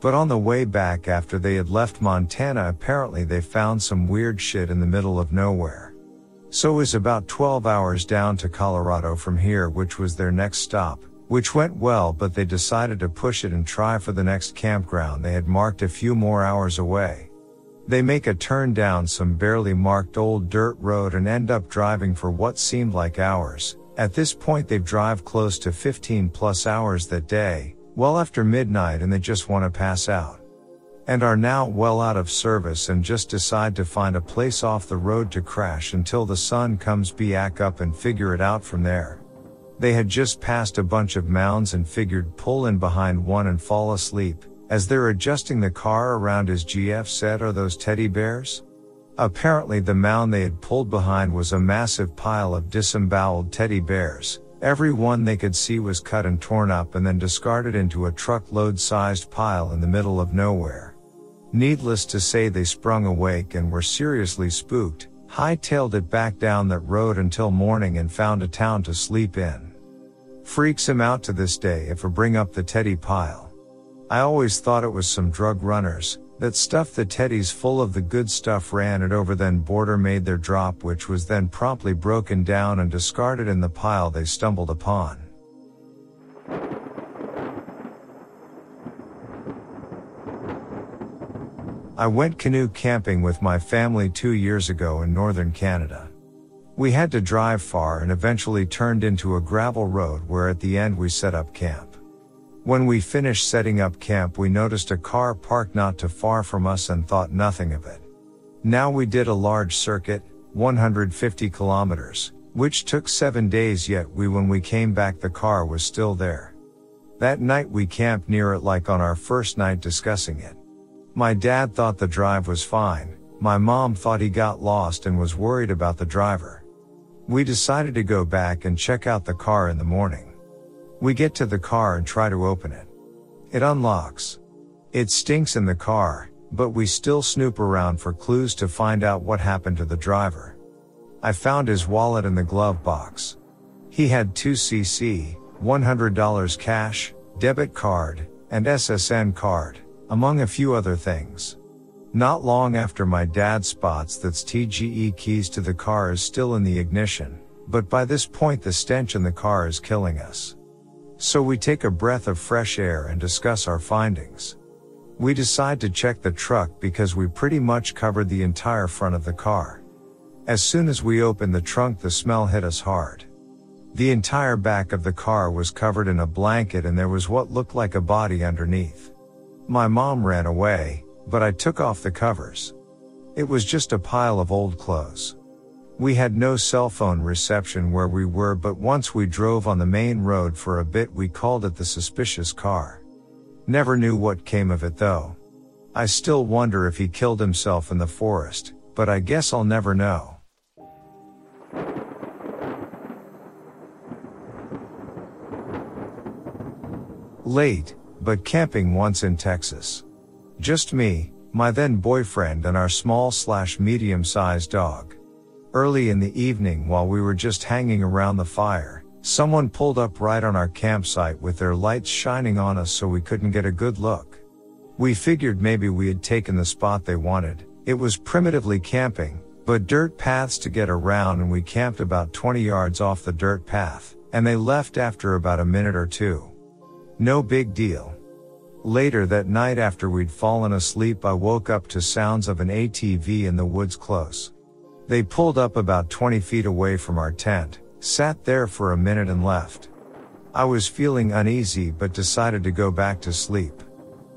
But on the way back after they had left Montana, apparently they found some weird shit in the middle of nowhere. So it was about 12 hours down to Colorado from here, which was their next stop, which went well, but they decided to push it and try for the next campground they had marked a few more hours away. They make a turn down some barely marked old dirt road and end up driving for what seemed like hours. At this point, they've drive close to 15 plus hours that day, well after midnight and they just want to pass out. And are now well out of service and just decide to find a place off the road to crash until the sun comes back up and figure it out from there. They had just passed a bunch of mounds and figured pull in behind one and fall asleep. As they're adjusting the car around as GF said, are those teddy bears? Apparently the mound they had pulled behind was a massive pile of disemboweled teddy bears, Every one they could see was cut and torn up and then discarded into a truckload sized pile in the middle of nowhere. Needless to say they sprung awake and were seriously spooked, hightailed it back down that road until morning and found a town to sleep in. Freaks him out to this day if I bring up the teddy pile. I always thought it was some drug runners, that stuffed the teddies full of the good stuff ran it over then border made their drop which was then promptly broken down and discarded in the pile they stumbled upon. I went canoe camping with my family two years ago in northern Canada. We had to drive far and eventually turned into a gravel road where at the end we set up camp. When we finished setting up camp, we noticed a car parked not too far from us and thought nothing of it. Now we did a large circuit, 150 kilometers, which took seven days yet we when we came back the car was still there. That night we camped near it like on our first night discussing it. My dad thought the drive was fine, my mom thought he got lost and was worried about the driver. We decided to go back and check out the car in the morning. We get to the car and try to open it. It unlocks. It stinks in the car, but we still snoop around for clues to find out what happened to the driver. I found his wallet in the glove box. He had 2cc, $100 cash, debit card, and SSN card, among a few other things. Not long after my dad spots that TGE keys to the car is still in the ignition, but by this point the stench in the car is killing us. So we take a breath of fresh air and discuss our findings. We decide to check the truck because we pretty much covered the entire front of the car. As soon as we opened the trunk the smell hit us hard. The entire back of the car was covered in a blanket and there was what looked like a body underneath. My mom ran away, but I took off the covers. It was just a pile of old clothes. We had no cell phone reception where we were, but once we drove on the main road for a bit, we called it the suspicious car. Never knew what came of it though. I still wonder if he killed himself in the forest, but I guess I'll never know. Late, but camping once in Texas. Just me, my then boyfriend and our small slash medium sized dog. Early in the evening while we were just hanging around the fire, someone pulled up right on our campsite with their lights shining on us so we couldn't get a good look. We figured maybe we had taken the spot they wanted. It was primitively camping, but dirt paths to get around and we camped about 20 yards off the dirt path, and they left after about a minute or two. No big deal. Later that night after we'd fallen asleep I woke up to sounds of an ATV in the woods close. They pulled up about 20 feet away from our tent, sat there for a minute and left. I was feeling uneasy but decided to go back to sleep.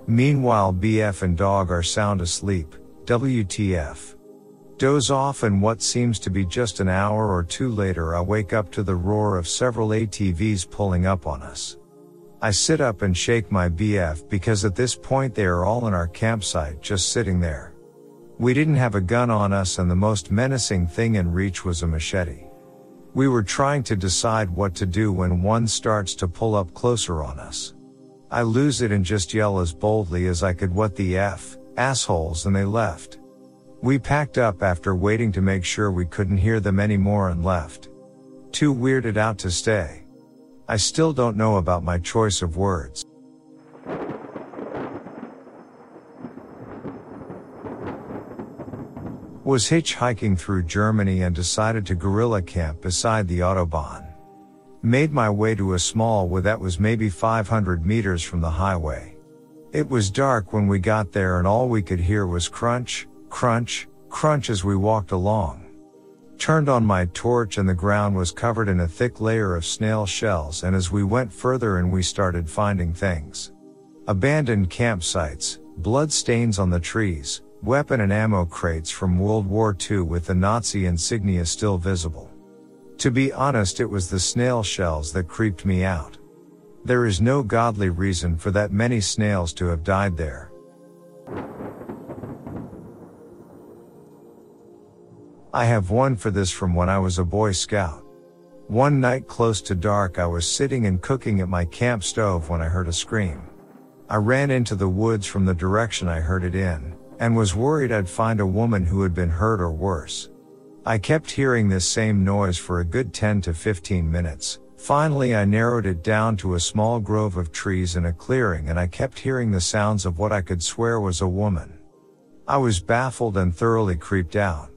Meanwhile BF and dog are sound asleep, WTF. Doze off and what seems to be just an hour or two later I wake up to the roar of several ATVs pulling up on us. I sit up and shake my BF because at this point they are all in our campsite just sitting there. We didn't have a gun on us and the most menacing thing in reach was a machete. We were trying to decide what to do when one starts to pull up closer on us. I lose it and just yell as boldly as I could what the F, assholes and they left. We packed up after waiting to make sure we couldn't hear them anymore and left. Too weirded out to stay. I still don't know about my choice of words. Was hitchhiking through Germany and decided to guerrilla camp beside the Autobahn. Made my way to a small wood that was maybe 500 meters from the highway. It was dark when we got there and all we could hear was crunch, crunch, crunch as we walked along. Turned on my torch and the ground was covered in a thick layer of snail shells and as we went further in we started finding things. Abandoned campsites, blood stains on the trees, weapon and ammo crates from World War II with the Nazi insignia still visible. To be honest it was the snail shells that creeped me out. There is no godly reason for that many snails to have died there. I have one for this from when I was a Boy Scout. One night close to dark I was sitting and cooking at my camp stove when I heard a scream. I ran into the woods from the direction I heard it in, and was worried I'd find a woman who had been hurt or worse. I kept hearing this same noise for a good 10 to 15 minutes. Finally I narrowed it down to a small grove of trees in a clearing and I kept hearing the sounds of what I could swear was a woman. I was baffled and thoroughly creeped out.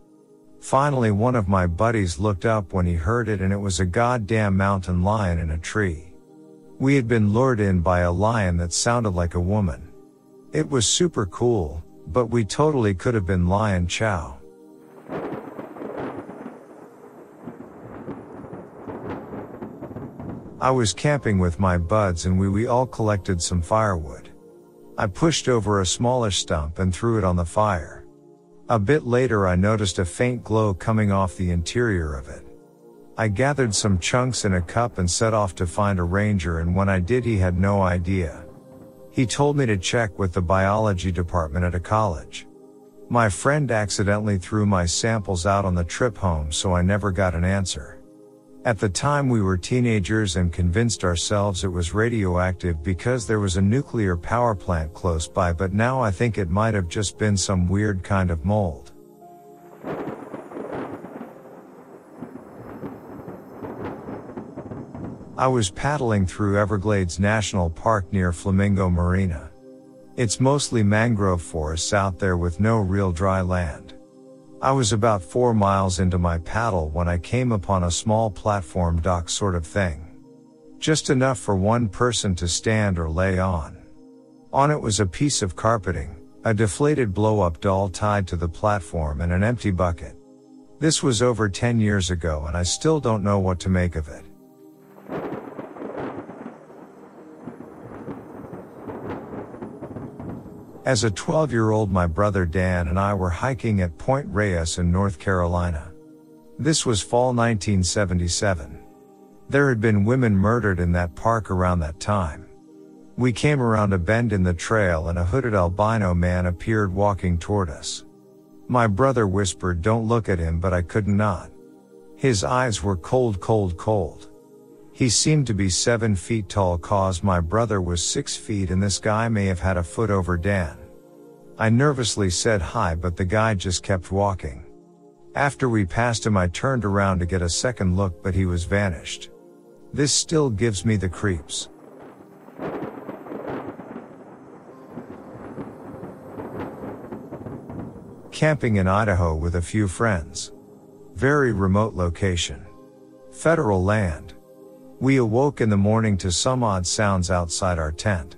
Finally one of my buddies looked up when he heard it and it was a goddamn mountain lion in a tree. We had been lured in by a lion that sounded like a woman. It was super cool, but we totally could have been lion chow. I was camping with my buds and we, we all collected some firewood. I pushed over a smallish stump and threw it on the fire. A bit later I noticed a faint glow coming off the interior of it. I gathered some chunks in a cup and set off to find a ranger and when I did he had no idea. He told me to check with the biology department at a college. My friend accidentally threw my samples out on the trip home so I never got an answer. At the time we were teenagers and convinced ourselves it was radioactive because there was a nuclear power plant close by but now I think it might have just been some weird kind of mold. I was paddling through Everglades National Park near Flamingo Marina. It's mostly mangrove forests out there with no real dry land. I was about four miles into my paddle when I came upon a small platform dock sort of thing. Just enough for one person to stand or lay on. On it was a piece of carpeting, a deflated blow up doll tied to the platform and an empty bucket. This was over 10 years ago and I still don't know what to make of it. As a 12 year old, my brother Dan and I were hiking at Point Reyes in North Carolina. This was fall 1977. There had been women murdered in that park around that time. We came around a bend in the trail and a hooded albino man appeared walking toward us. My brother whispered, Don't look at him, but I could not. His eyes were cold, cold, cold. He seemed to be seven feet tall cause my brother was six feet and this guy may have had a foot over Dan. I nervously said hi but the guy just kept walking. After we passed him I turned around to get a second look but he was vanished. This still gives me the creeps. Camping in Idaho with a few friends. Very remote location. Federal land. We awoke in the morning to some odd sounds outside our tent.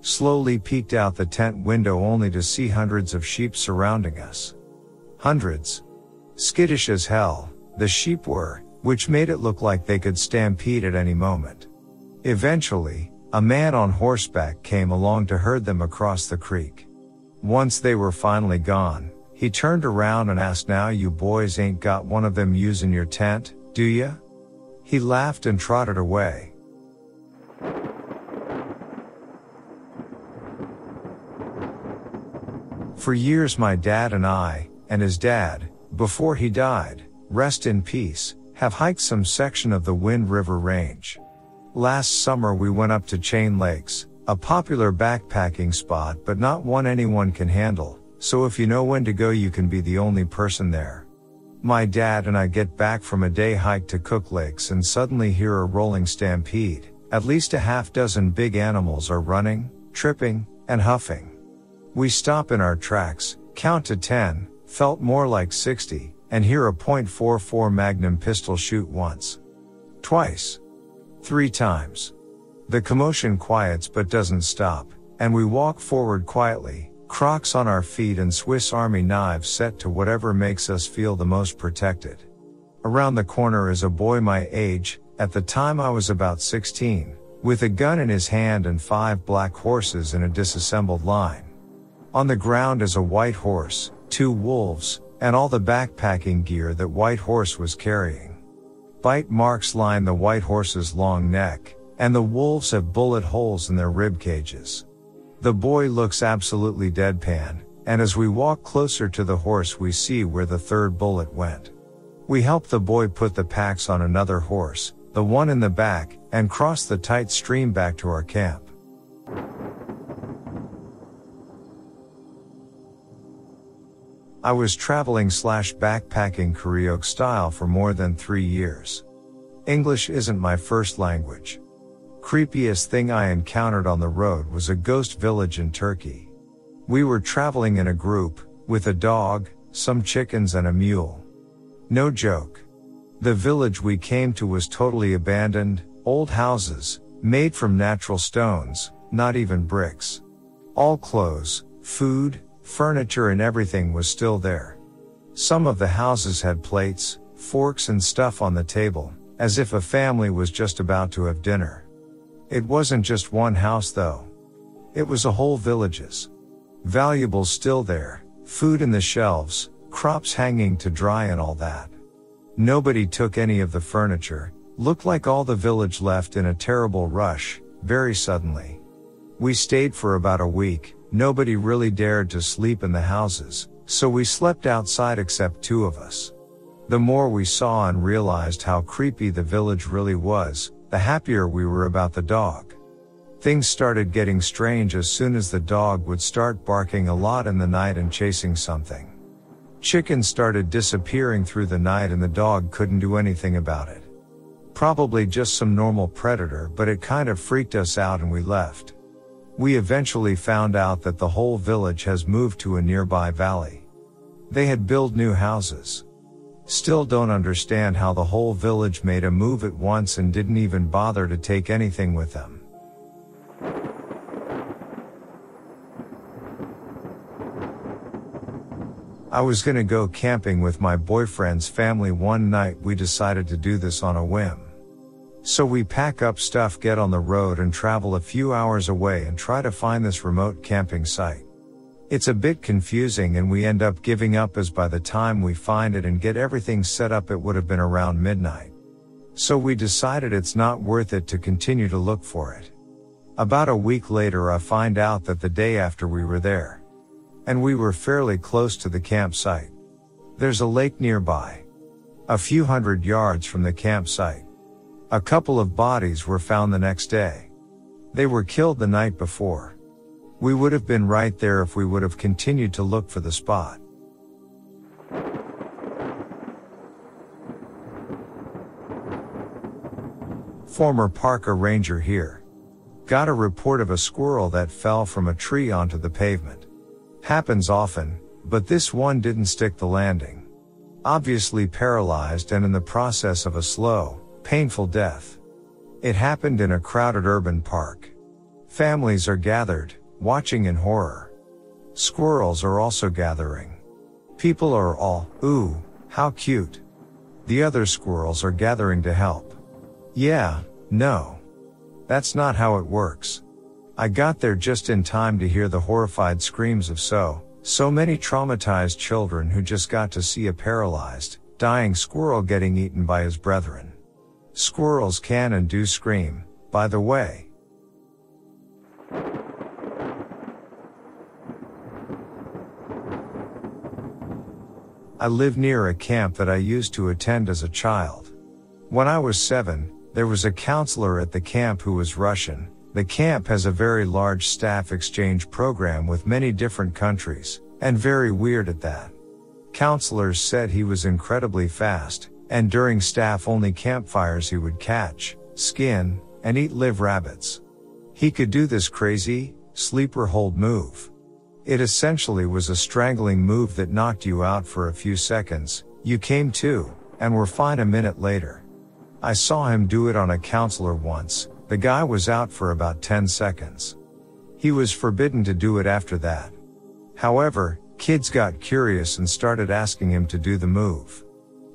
Slowly peeked out the tent window only to see hundreds of sheep surrounding us. Hundreds. Skittish as hell, the sheep were, which made it look like they could stampede at any moment. Eventually, a man on horseback came along to herd them across the creek. Once they were finally gone, he turned around and asked, Now you boys ain't got one of them using your tent, do ya? He laughed and trotted away. For years my dad and I, and his dad, before he died, rest in peace, have hiked some section of the Wind River Range. Last summer we went up to Chain Lakes, a popular backpacking spot but not one anyone can handle, so if you know when to go you can be the only person there. My dad and I get back from a day hike to Cook Lakes and suddenly hear a rolling stampede. At least a half dozen big animals are running, tripping, and huffing. We stop in our tracks, count to 10, felt more like 60, and hear a .44 Magnum pistol shoot once. Twice. Three times. The commotion quiets but doesn't stop, and we walk forward quietly, Crocs on our feet and Swiss Army knives set to whatever makes us feel the most protected. Around the corner is a boy my age, at the time I was about 16, with a gun in his hand and five black horses in a disassembled line. On the ground is a white horse, two wolves, and all the backpacking gear that White Horse was carrying. Bite marks line the white horse's long neck, and the wolves have bullet holes in their rib cages. The boy looks absolutely deadpan, and as we walk closer to the horse we see where the third bullet went. We help the boy put the packs on another horse, the one in the back, and cross the tight stream back to our camp. I was traveling slash backpacking Karaoke style for more than three years. English isn't my first language. Creepiest thing I encountered on the road was a ghost village in Turkey. We were traveling in a group, with a dog, some chickens and a mule. No joke. The village we came to was totally abandoned, old houses, made from natural stones, not even bricks. All clothes, food, furniture and everything was still there. Some of the houses had plates, forks and stuff on the table, as if a family was just about to have dinner. It wasn't just one house though. It was a whole village's. Valuables still there, food in the shelves, crops hanging to dry and all that. Nobody took any of the furniture, looked like all the village left in a terrible rush, very suddenly. We stayed for about a week, nobody really dared to sleep in the houses, so we slept outside except two of us. The more we saw and realized how creepy the village really was, the happier we were about the dog. Things started getting strange as soon as the dog would start barking a lot in the night and chasing something. Chickens started disappearing through the night and the dog couldn't do anything about it. Probably just some normal predator, but it kind of freaked us out and we left. We eventually found out that the whole village has moved to a nearby valley. They had built new houses. Still don't understand how the whole village made a move at once and didn't even bother to take anything with them. I was gonna go camping with my boyfriend's family one night. We decided to do this on a whim. So we pack up stuff, get on the road and travel a few hours away and try to find this remote camping site. It's a bit confusing and we end up giving up as by the time we find it and get everything set up it would have been around midnight. So we decided it's not worth it to continue to look for it. About a week later I find out that the day after we were there. And we were fairly close to the campsite. There's a lake nearby. A few hundred yards from the campsite. A couple of bodies were found the next day. They were killed the night before. We would have been right there if we would have continued to look for the spot. Former Parker Ranger here. Got a report of a squirrel that fell from a tree onto the pavement. Happens often, but this one didn't stick the landing. Obviously paralyzed and in the process of a slow, painful death. It happened in a crowded urban park. Families are gathered, watching in horror. Squirrels are also gathering. People are all, ooh, how cute. The other squirrels are gathering to help. Yeah, no. That's not how it works. I got there just in time to hear the horrified screams of so, so many traumatized children who just got to see a paralyzed, dying squirrel getting eaten by his brethren. Squirrels can and do scream, by the way. I live near a camp that I used to attend as a child. When I was seven, there was a counselor at the camp who was Russian. The camp has a very large staff exchange program with many different countries, and very weird at that. Counselors said he was incredibly fast, and during staff only campfires he would catch, skin, and eat live rabbits. He could do this crazy, sleeper hold move. It essentially was a strangling move that knocked you out for a few seconds, you came to, and were fine a minute later. I saw him do it on a counselor once, the guy was out for about 10 seconds. He was forbidden to do it after that. However, kids got curious and started asking him to do the move.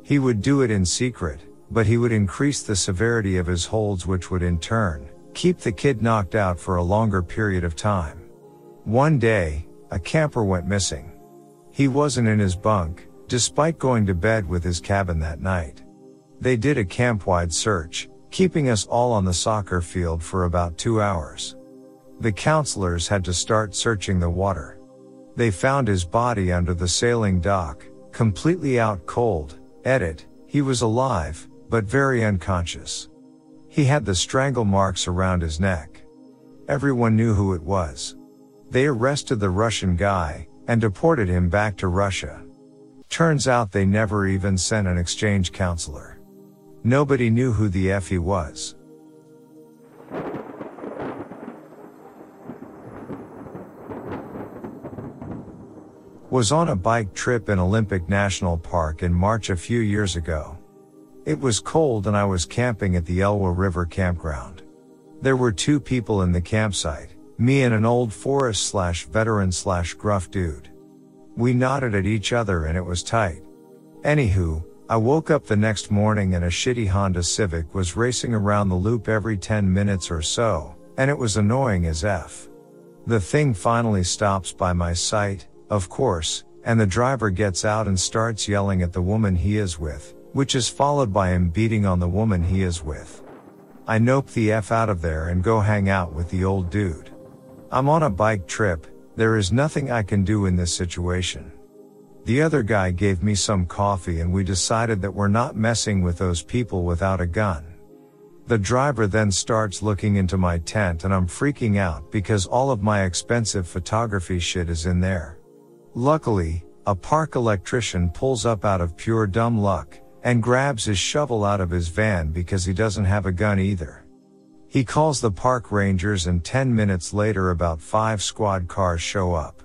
He would do it in secret, but he would increase the severity of his holds which would in turn, keep the kid knocked out for a longer period of time. One day, a camper went missing. He wasn't in his bunk, despite going to bed with his cabin that night. They did a camp-wide search, keeping us all on the soccer field for about two hours. The counselors had to start searching the water. They found his body under the sailing dock, completely out cold. Edit, he was alive, but very unconscious. He had the strangle marks around his neck. Everyone knew who it was. They arrested the Russian guy and deported him back to Russia. Turns out they never even sent an exchange counselor. Nobody knew who the F he was. Was on a bike trip in Olympic National Park in March a few years ago. It was cold and I was camping at the Elwha River campground. There were two people in the campsite, me and an old forest slash veteran slash gruff dude. We nodded at each other and it was tight. Anywho, I woke up the next morning and a shitty Honda Civic was racing around the loop every 10 minutes or so, and it was annoying as F. The thing finally stops by my site, of course, and the driver gets out and starts yelling at the woman he is with, which is followed by him beating on the woman he is with. I nope the F out of there and go hang out with the old dude. I'm on a bike trip, there is nothing I can do in this situation. The other guy gave me some coffee and we decided that we're not messing with those people without a gun. The driver then starts looking into my tent and I'm freaking out because all of my expensive photography shit is in there. Luckily, a park electrician pulls up out of pure dumb luck and grabs his shovel out of his van because he doesn't have a gun either. He calls the park rangers and 10 minutes later about five squad cars show up.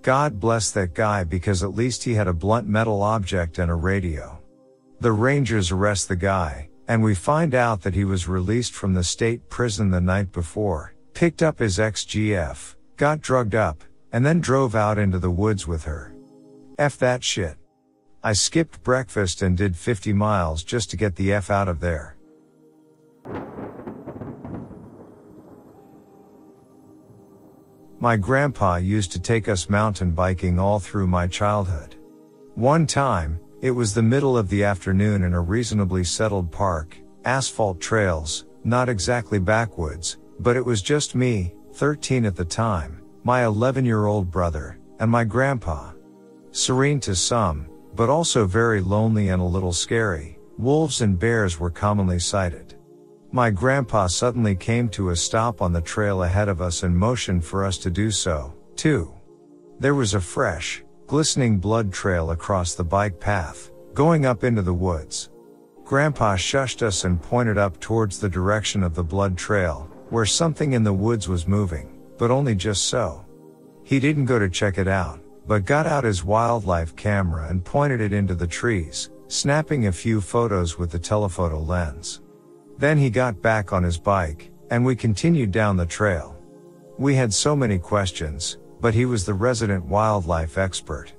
God bless that guy because at least he had a blunt metal object and a radio. The rangers arrest the guy, and we find out that he was released from the state prison the night before, picked up his ex-GF, got drugged up, and then drove out into the woods with her. F that shit. I skipped breakfast and did 50 miles just to get the F out of there. My grandpa used to take us mountain biking all through my childhood. One time, it was the middle of the afternoon in a reasonably settled park, asphalt trails, not exactly backwoods, but it was just me, 13 at the time, my 11 year old brother, and my grandpa. Serene to some, but also very lonely and a little scary, wolves and bears were commonly sighted. My grandpa suddenly came to a stop on the trail ahead of us and motioned for us to do so, too. There was a fresh, glistening blood trail across the bike path, going up into the woods. Grandpa shushed us and pointed up towards the direction of the blood trail, where something in the woods was moving, but only just so. He didn't go to check it out, but got out his wildlife camera and pointed it into the trees, snapping a few photos with the telephoto lens. Then he got back on his bike, and we continued down the trail. We had so many questions, but he was the resident wildlife expert.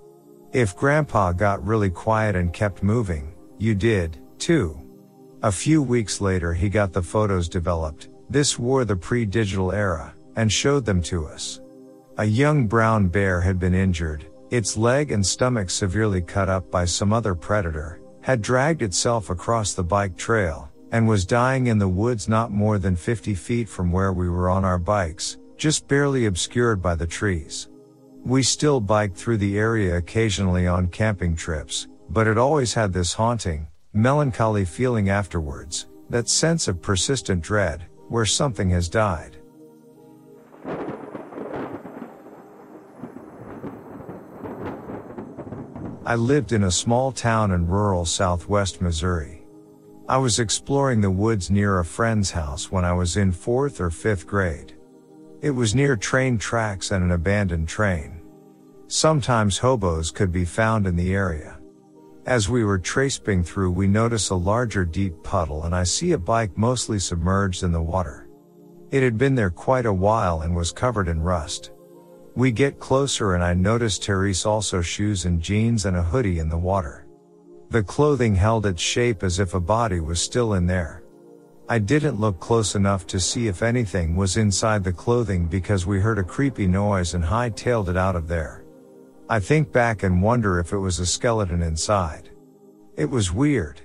If grandpa got really quiet and kept moving, you did, too. A few weeks later he got the photos developed, this wore the pre-digital era, and showed them to us. A young brown bear had been injured, its leg and stomach severely cut up by some other predator, had dragged itself across the bike trail, and was dying in the woods not more than 50 feet from where we were on our bikes, just barely obscured by the trees. We still biked through the area occasionally on camping trips, but it always had this haunting, melancholy feeling afterwards, that sense of persistent dread, where something has died. I lived in a small town in rural southwest Missouri. I was exploring the woods near a friend's house when I was in fourth or fifth grade. It was near train tracks and an abandoned train. Sometimes hobos could be found in the area. As we were tracing through we notice a larger deep puddle and I see a bike mostly submerged in the water. It had been there quite a while and was covered in rust. We get closer and I notice Therese also shoes and jeans and a hoodie in the water. The clothing held its shape as if a body was still in there. I didn't look close enough to see if anything was inside the clothing because we heard a creepy noise and hightailed it out of there. I think back and wonder if it was a skeleton inside. It was weird.